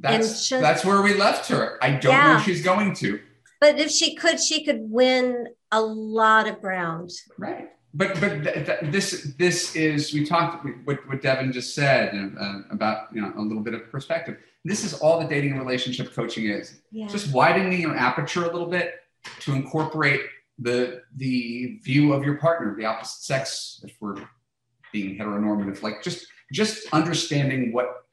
that's and just, that's where we left her. I don't yeah. know she's going to. But if she could, she could win a lot of ground. Right but but th- th- this this is we talked what what Devin just said uh, about you know a little bit of perspective. This is all the dating and relationship coaching is. Yeah. Just widening your aperture a little bit to incorporate the the view of your partner, the opposite sex, if we're being heteronormative, like just just understanding what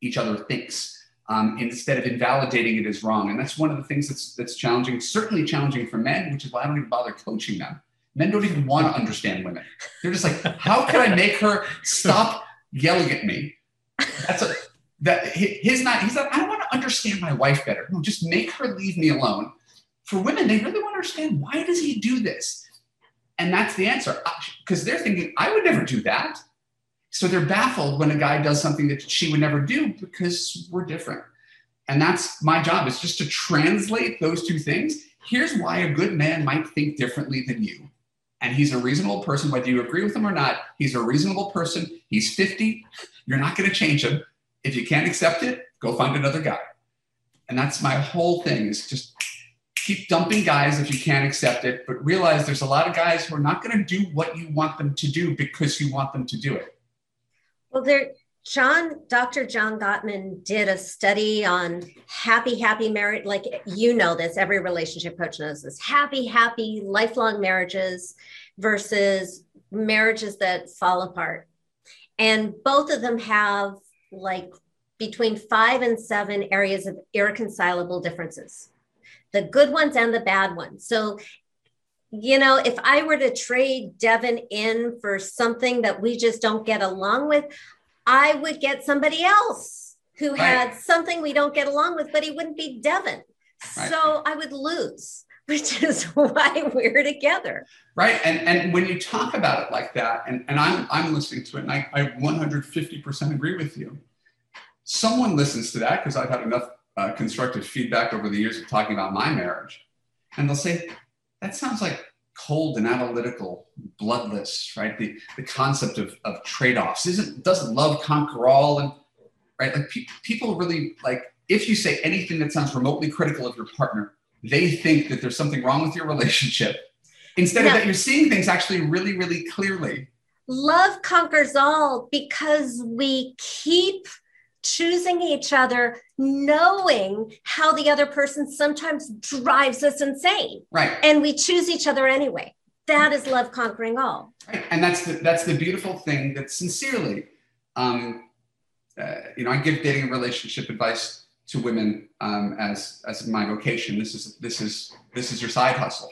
each other thinks um, instead of invalidating it as wrong. And that's one of the things that's that's challenging, certainly challenging for men, which is why I don't even bother coaching them Men don't even want to understand women. They're just like, how can I make her stop yelling at me? That's a that his not. He's like, I want to understand my wife better. No, just make her leave me alone. For women, they really want to understand why does he do this, and that's the answer because they're thinking I would never do that. So they're baffled when a guy does something that she would never do because we're different. And that's my job is just to translate those two things. Here's why a good man might think differently than you and he's a reasonable person, whether you agree with him or not. He's a reasonable person. He's 50. You're not going to change him. If you can't accept it, go find another guy. And that's my whole thing is just keep dumping guys if you can't accept it, but realize there's a lot of guys who are not going to do what you want them to do because you want them to do it. Well, there, John, Dr. John Gottman did a study on happy, happy marriage. Like you know this, every relationship coach knows this. Happy, happy, lifelong marriages versus marriages that fall apart. And both of them have like between five and seven areas of irreconcilable differences the good ones and the bad ones. So, you know, if I were to trade Devin in for something that we just don't get along with, I would get somebody else who right. had something we don't get along with, but he wouldn't be Devin. Right. So I would lose, [laughs] which is why we're together. Right. And and when you talk about it like that, and, and I'm I'm listening to it and I, I 150% agree with you. Someone listens to that because I've had enough uh, constructive feedback over the years of talking about my marriage. And they'll say, that sounds like cold and analytical, bloodless, right? The, the concept of, of trade-offs isn't doesn't love conquer all and right like pe- people really like if you say anything that sounds remotely critical of your partner, they think that there's something wrong with your relationship instead of that you're seeing things actually really, really clearly. Love conquers all because we keep choosing each other, knowing how the other person sometimes drives us insane. Right. And we choose each other anyway. That is love conquering all. Right. And that's the, that's the beautiful thing that sincerely, um, uh, you know, I give dating and relationship advice to women um, as, as my vocation. This is, this is, this is your side hustle.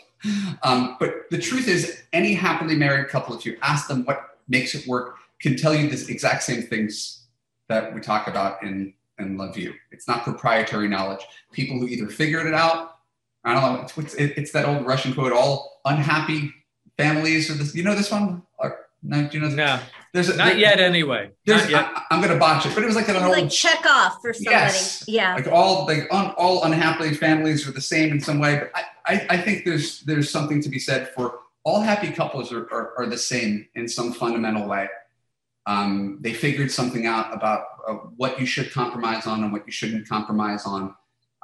Um, but the truth is any happily married couple, if you ask them what makes it work, can tell you this exact same things that we talk about in in Love U. It's not proprietary knowledge. People who either figured it out, I don't know. It's, it's, it's that old Russian quote: "All unhappy families are this." You know this one? Or, no, do you know? This? No. There's a, not there, yet anyway. There's, yet. I, am gonna botch it, but it was like an old like Chekhov for somebody. Yes, yeah. Like all like un, all unhappy families are the same in some way, but I, I, I think there's there's something to be said for all happy couples are, are, are the same in some fundamental way. Um, they figured something out about what you should compromise on and what you shouldn't compromise on.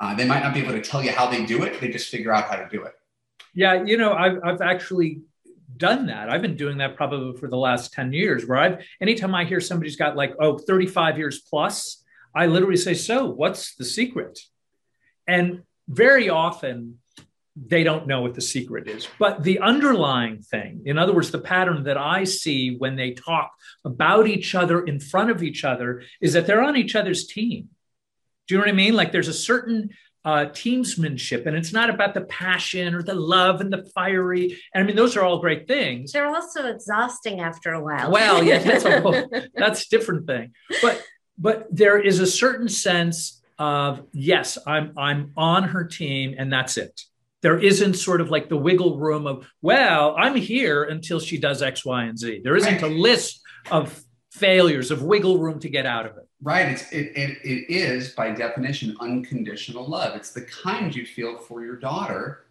Uh, they might not be able to tell you how they do it. They just figure out how to do it. Yeah, you know, I've, I've actually done that. I've been doing that probably for the last 10 years where I've, anytime I hear somebody's got like, oh, 35 years plus, I literally say, so what's the secret? And very often they don't know what the secret is. But the underlying thing, in other words, the pattern that I see when they talk about each other in front of each other is that they're on each other's team. Do you know what I mean? Like there's a certain uh, teamsmanship, and it's not about the passion or the love and the fiery. And I mean, those are all great things. They're also exhausting after a while. Well, yeah, that's a whole, [laughs] that's a different thing. But but there is a certain sense of yes, I'm I'm on her team, and that's it. There isn't sort of like the wiggle room of well, I'm here until she does X, Y, and Z. There isn't Right. a list of failures of wiggle room to get out of it. Right. It's, it, it, it is, by definition, unconditional love. It's the kind you feel for your daughter,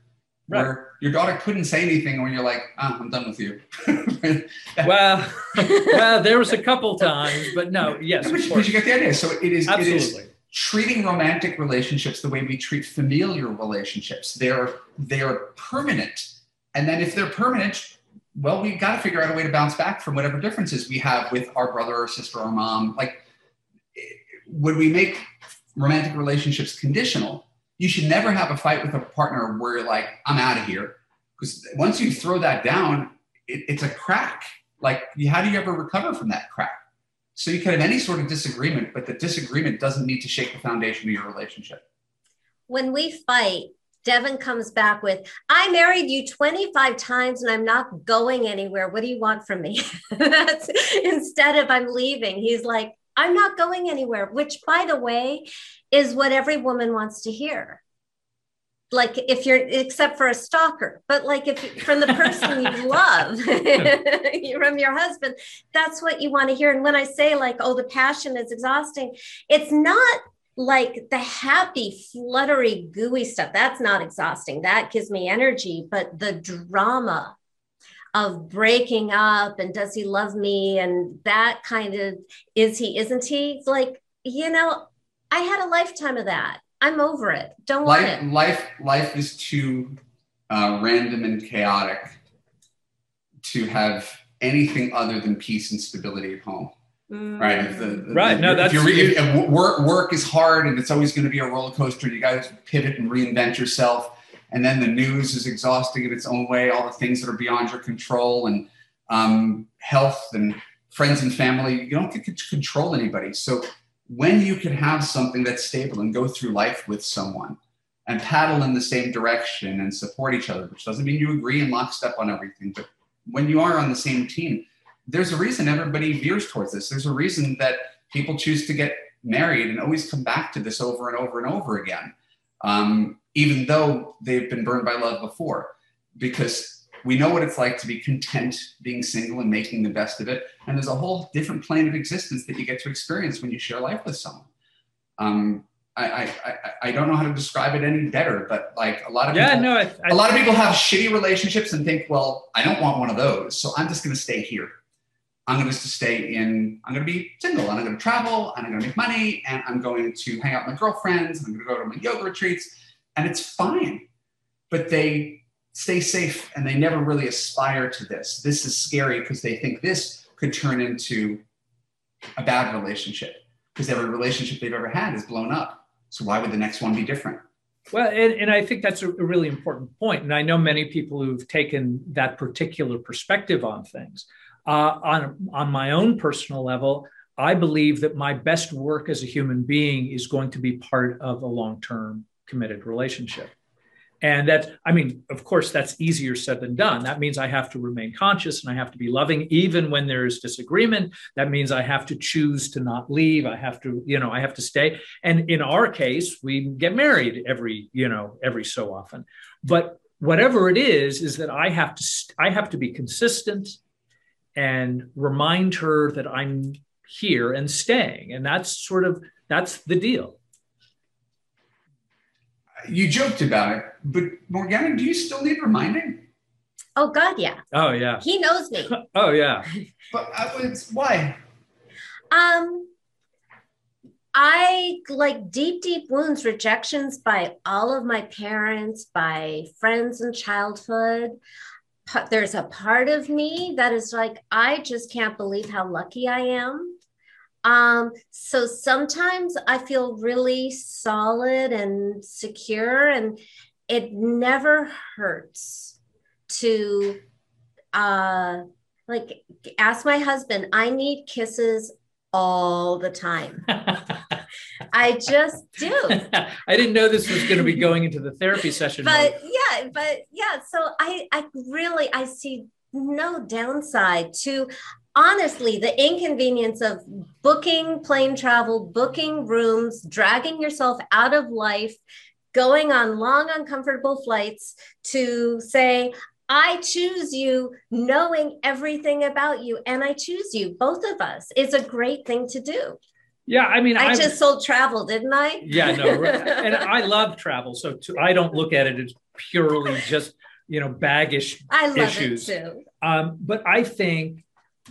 Right. where your daughter couldn't say anything when you're like, oh, I'm done with you. [laughs] Well, [laughs] well, there was a couple times, but no, yes, but, you, but you get the idea. So it is, it is absolutely. Treating romantic relationships the way we treat familial relationships. They're they're permanent, and then if they're permanent, well, we've got to figure out a way to bounce back from whatever differences we have with our brother or sister or mom. Like when we make romantic relationships conditional, you should never have a fight with a partner where you're like, I'm out of here, because once you throw that down, it, it's a crack. Like, how do you ever recover from that crack? So you can have any sort of disagreement, but the disagreement doesn't need to shake the foundation of your relationship. when we fight, Devin comes back with, I married you 25 times and I'm not going anywhere. What do you want from me? [laughs] That's instead of I'm leaving, he's like, I'm not going anywhere, which by the way is what every woman wants to hear. Like if you're except for a stalker, but like if from the person you [laughs] love, [laughs] from your husband, that's what you want to hear. And when I say like, oh, the passion is exhausting, it's not like the happy, fluttery, gooey stuff. That's not exhausting. That gives me energy. But the drama of breaking up and does he love me and that kind of is he, isn't he? It's like, you know, I had a lifetime of that. I'm over it. Don't want Life, it. life, life is too uh, random and chaotic to have anything other than peace and stability at home. Right. The, the- Right, no, if that's- you're if- if work. Work is hard, and it's always going to be a roller coaster. You got to pivot and reinvent yourself. And then the news is exhausting in its own way. All the things that are beyond your control, and um, health and friends and family. You don't get to control anybody. So when you can have something that's stable and go through life with someone and paddle in the same direction and support each other, which doesn't mean you agree and lockstep on everything, but when you are on the same team, there's a reason everybody veers towards this. There's a reason that people choose to get married and always come back to this over and over and over again, um, even though they've been burned by love before, because we know what it's like to be content being single and making the best of it. And there's a whole different plane of existence that you get to experience when you share life with someone. Um, I, I, I, don't know how to describe it any better, but like a lot of Yeah, people, no, I, I, a lot of people have shitty relationships and think, well, I don't want one of those, so I'm just going to stay here. I'm going to just stay in. I'm going to be single, and I'm going to travel, and I'm going to make money, and I'm going to hang out with my girlfriends, and I'm going to go to my yoga retreats, and it's fine. But they stay safe, and they never really aspire to this. This is scary because they think this could turn into a bad relationship because every relationship they've ever had is blown up. So why would the next one be different? Well, and, and I think that's a, really important point. And I know many people who've taken that particular perspective on things. Uh, on, on my own personal level, I believe that my best work as a human being is going to be part of a long term committed relationship. And that, I mean, of course, that's easier said than done. That means I have to remain conscious and I have to be loving even when there is disagreement. That means I have to choose to not leave. I have to, you know, I have to stay. And in our case, we get married every, you know, every so often. But whatever it is, is that I have to, I have to be consistent and remind her that I'm here and staying. And that's sort of, that's the deal. You joked about it, but Morgana, do you still need reminding? Oh God, yeah. Oh yeah. He knows me. [laughs] Oh yeah. [laughs] But I would, why? Um, I like deep, deep wounds, rejections by all of my parents, by friends in childhood. Pa- There's a part of me that is like, I just can't believe how lucky I am. Um, so sometimes I feel really solid and secure, and it never hurts to uh like ask my husband, I need kisses all the time. [laughs] I just do. I didn't know this was going to be going into the therapy session. But mode. yeah, but yeah, so I I really I see no downside to honestly the inconvenience of booking plane travel, booking rooms, dragging yourself out of life, going on long uncomfortable flights to say I choose you knowing everything about you and I choose you both of us. It's a great thing to do. Yeah, I mean, I I've, just sold travel, didn't I? Yeah, no, [laughs] and I love travel, so to, I don't look at it as purely just you know baggish I love issues. It too. Um, but I think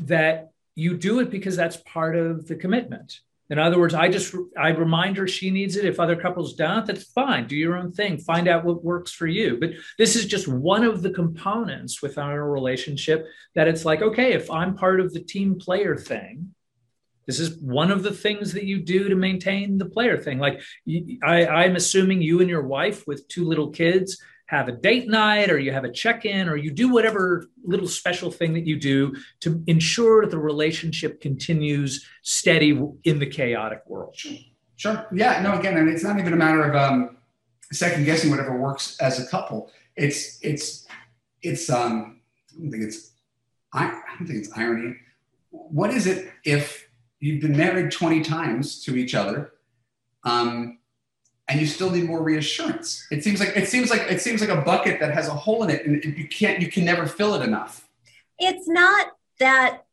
that you do it because that's part of the commitment. In other words, I just I remind her she needs it. If other couples don't, that's fine. Do your own thing. Find out what works for you. But this is just one of the components within our relationship that it's like, okay, if I'm part of the team player thing, this is one of the things that you do to maintain the player thing. Like I, I'm assuming you and your wife with two little kids have a date night or you have a check-in or you do whatever little special thing that you do to ensure the relationship continues steady in the chaotic world. Sure. Yeah. No. Again, and it's not even a matter of um, second guessing whatever works as a couple. It's it's it's um. I don't think it's I, I don't think it's irony. What is it if you've been married 20 times to each other um, and you still need more reassurance. It seems like it seems like it seems like a bucket that has a hole in it and you can't you can never fill it enough. It's not that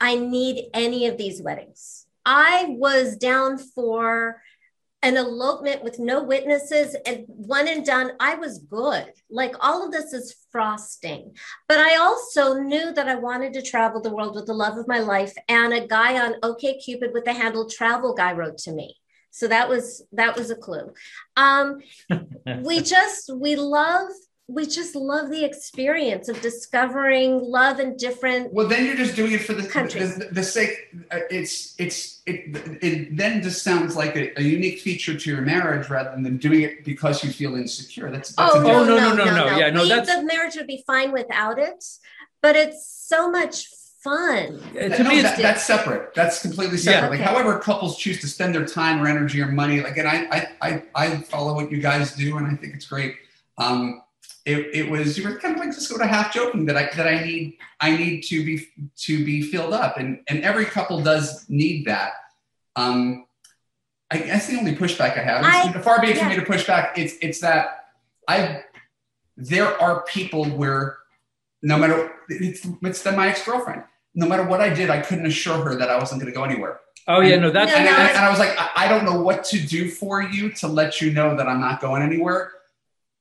i need any of these weddings. I was down for an elopement with no witnesses and one and done. I was good. Like all of this is frosting. But i also knew that i wanted to travel the world with the love of my life. And a guy on OkCupid with the handle travel guy wrote to me so that was that was a clue. Um we [laughs] just we love we just love the experience of discovering love in different well then you're just doing it for the countries. the, the, the sake uh, it's it's it it then just sounds like a, a, unique feature to your marriage rather than doing it because you feel insecure. That's, that's oh, no, no, no, no, no, no, yeah no we, that's the marriage would be fine without it but it's so much fun. Yeah, to no, me, that, that's separate. That's completely separate. Yeah. Like, okay. however, couples choose to spend their time or energy or money. Like, and I, I, I, I follow what you guys do, and I think it's great. Um, it, it was you were kind of like just sort of half joking that I that I need I need to be to be filled up and and every couple does need that. Um, I guess the only pushback I have I, far be it yeah. for me to push back. It's it's that I there are people where no matter it's it's my ex girlfriend. No matter what I did, I couldn't assure her that I wasn't going to go anywhere. Oh yeah, no, that's and, and, and, I was like, I, I don't know what to do for you to let you know that I'm not going anywhere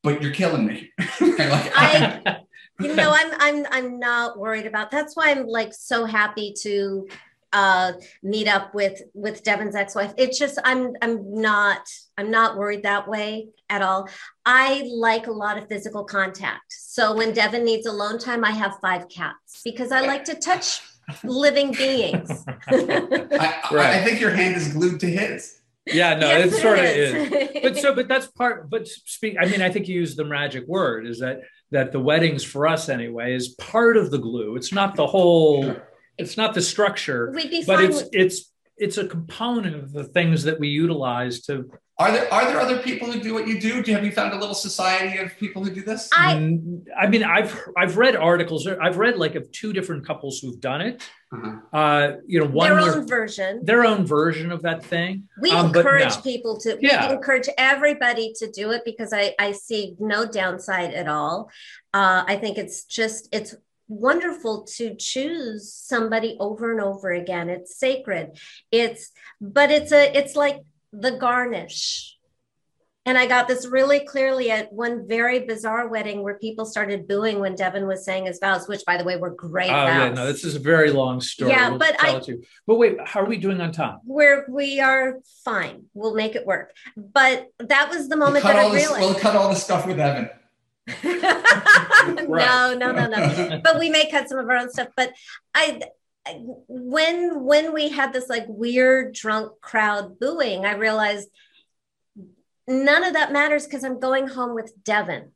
but you're killing me. [laughs] like, I, [laughs] you know, I'm I'm I'm not worried about. That's why I'm like so happy to uh, meet up with with Devin's ex-wife. It's just I'm I'm not I'm not worried that way at all. I like a lot of physical contact. So when Devin needs alone time, I have five cats because I like to touch [laughs] living beings. [laughs] I, right. I think your hand is glued to his. Yeah, no, yes, it sort of is. is. But so, but that's part. But speak. I mean, I think you use the magic word. Is that that the weddings for us anyway is part of the glue. It's not the whole. It's not the structure. But it's with- it's it's a component of the things that we utilize to are there are there other people who do what you do? do you, have you found a little society of people who do this? I, mm, I mean, I've I've read articles. I've read like of two different couples who've done it. Uh-huh. Uh, you know, one their own version, their own version of that thing. We um, encourage no. people to. Yeah. We encourage everybody to do it because I I see no downside at all. Uh, I think it's just it's wonderful to choose somebody over and over again. It's sacred. It's but it's a it's like the garnish. And I got this really clearly at one very bizarre wedding where people started booing when Devin was saying his vows, which, by the way, were great. Oh vows. yeah, no, this is a very long story. Yeah, we'll but I. But wait, how are we doing on time? We're we are fine. We'll make it work. But that was the moment we'll that I this, realized. We'll cut all the stuff with Evan. [laughs] no, no, no, no. but we may cut some of our own stuff. But I when when we had this like weird drunk crowd booing, I realized none of that matters because I'm going home with Devin.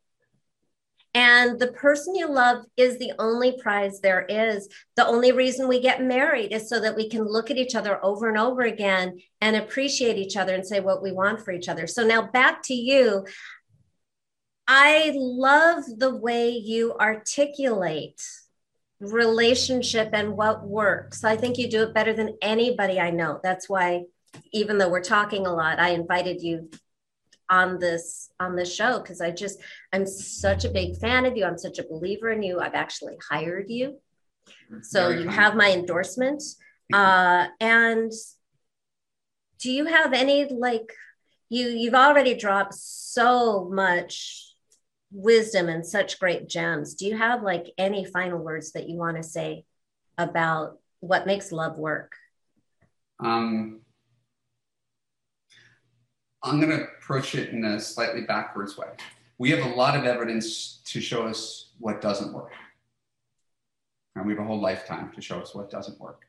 And the person you love is the only prize there is. The only reason we get married is so that we can look at each other over and over again and appreciate each other and say what we want for each other. So now back to you. I love the way you articulate relationship and what works. I think you do it better than anybody I know. That's why even though we're talking a lot, I invited you on this on this show because I just I'm such a big fan of you. I'm such a believer in you. I've actually hired you. So you have my endorsement. Uh, and do you have any like you you've already dropped so much wisdom and such great gems. Do you have like any final words that you want to say about what makes love work? Um, I'm going to approach it in a slightly backwards way. We have a lot of evidence to show us what doesn't work. And we have a whole lifetime to show us what doesn't work.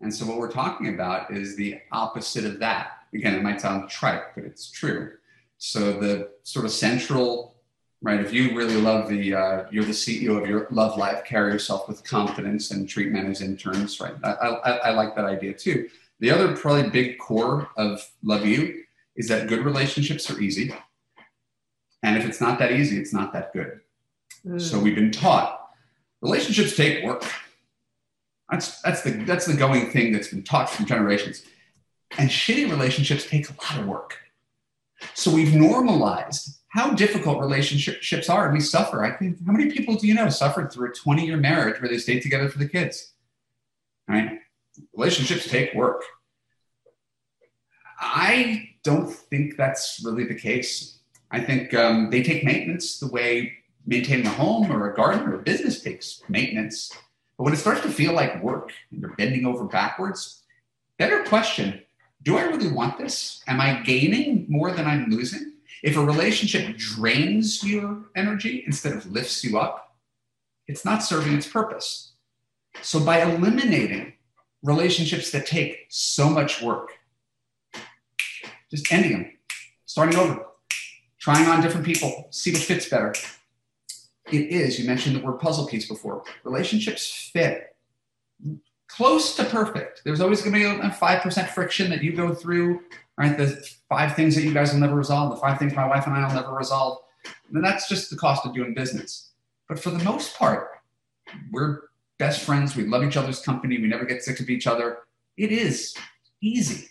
And so, what we're talking about is the opposite of that. Again, it might sound trite, but it's true. So, the sort of central, right, if you really love the, uh, you're the CEO of your love life, carry yourself with confidence and treat men as interns, right? I, I, I like that idea too. The other probably big core of Love U is that good relationships are easy. And if it's not that easy, it's not that good. Mm. So we've been taught relationships take work. That's that's the that's the going thing that's been taught from generations. And shitty relationships take a lot of work. So we've normalized how difficult relationships are, and we suffer. I think how many people do you know suffered through a 20-year marriage where they stayed together for the kids? Right? Relationships take work. I don't think that's really the case. I think um, they take maintenance the way maintaining a home or a garden or a business takes maintenance. But when it starts to feel like work and you're bending over backwards, better question do I really want this? Am I gaining more than I'm losing? If a relationship drains your energy instead of lifts you up, it's not serving its purpose. So, by eliminating relationships that take so much work, just ending them, starting over, trying on different people, see what fits better. It is, you mentioned the word puzzle piece before. Relationships fit close to perfect. There's always going to be a 5% friction that you go through, right? The five things that you guys will never resolve, the five things my wife and I will never resolve. And that's just the cost of doing business. But for the most part, we're best friends. We love each other's company. We never get sick of each other. It is easy.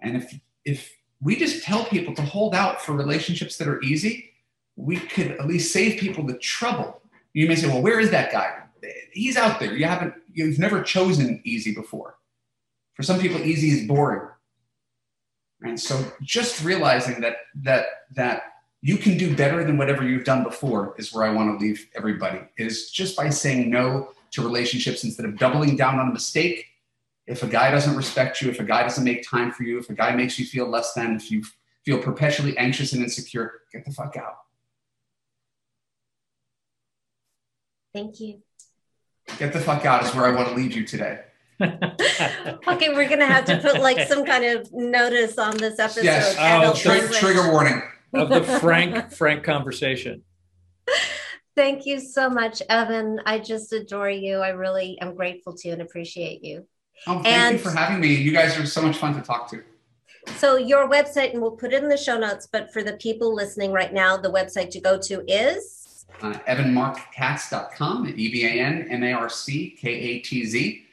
And if if we just tell people to hold out for relationships that are easy, we could at least save people the trouble. You may say, well, where is that guy? He's out there. You haven't, you've never chosen easy before. For some people, easy is boring. And so just realizing that that that you can do better than whatever you've done before is where I want to leave everybody. Is just by saying no to relationships instead of doubling down on a mistake if a guy doesn't respect you, if a guy doesn't make time for you, if a guy makes you feel less than, if you feel perpetually anxious and insecure, get the fuck out. Thank you. Get the fuck out is where I want to leave you today. [laughs] okay, we're gonna have to put like some kind of notice on this episode. Yes, oh, tri- trigger warning of the frank, [laughs] frank conversation. Thank you so much, Evan. I just adore you. I really am grateful to and appreciate you. Oh, thank and, you for having me. You guys are so much fun to talk to. So your website, and we'll put it in the show notes, but for the people listening right now, the website to go to is? Uh, evanmarckatz.com, E-V-A-N-M-A-R-C-K-A-T-Z.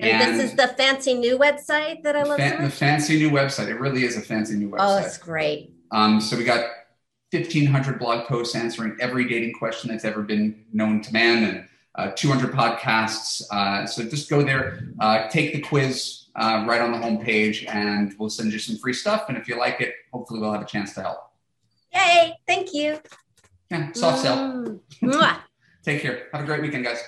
And, and, this is the fancy new website that I love. The fancy new website. It really is a fancy new website. Oh, it's great. Um, so we got 1,500 blog posts answering every dating question that's ever been known to man, and uh, 200 podcasts. Uh, so just go there, uh, take the quiz uh, right on the homepage, and we'll send you some free stuff. And if you like it, hopefully we'll have a chance to help. Yay! Thank you. Yeah, soft sell. Mm. [laughs] take care. Have a great weekend, guys.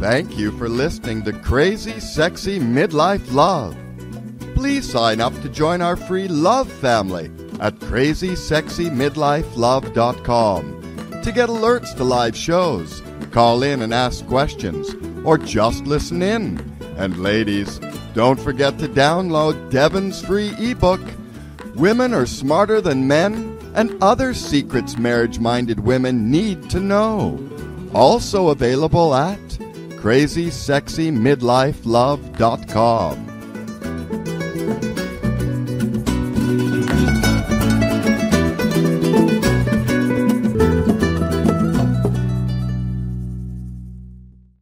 Thank you for listening to Crazy Sexy Midlife Love. Please sign up to join our free love family at crazysexymidlifelove.com to get alerts to live shows, call in and ask questions, or just listen in. And ladies, don't forget to download Devin's free ebook, Women Are Smarter Than Men and Other Secrets Marriage Minded Women Need to Know. Also available at crazysexymidlifelove.com.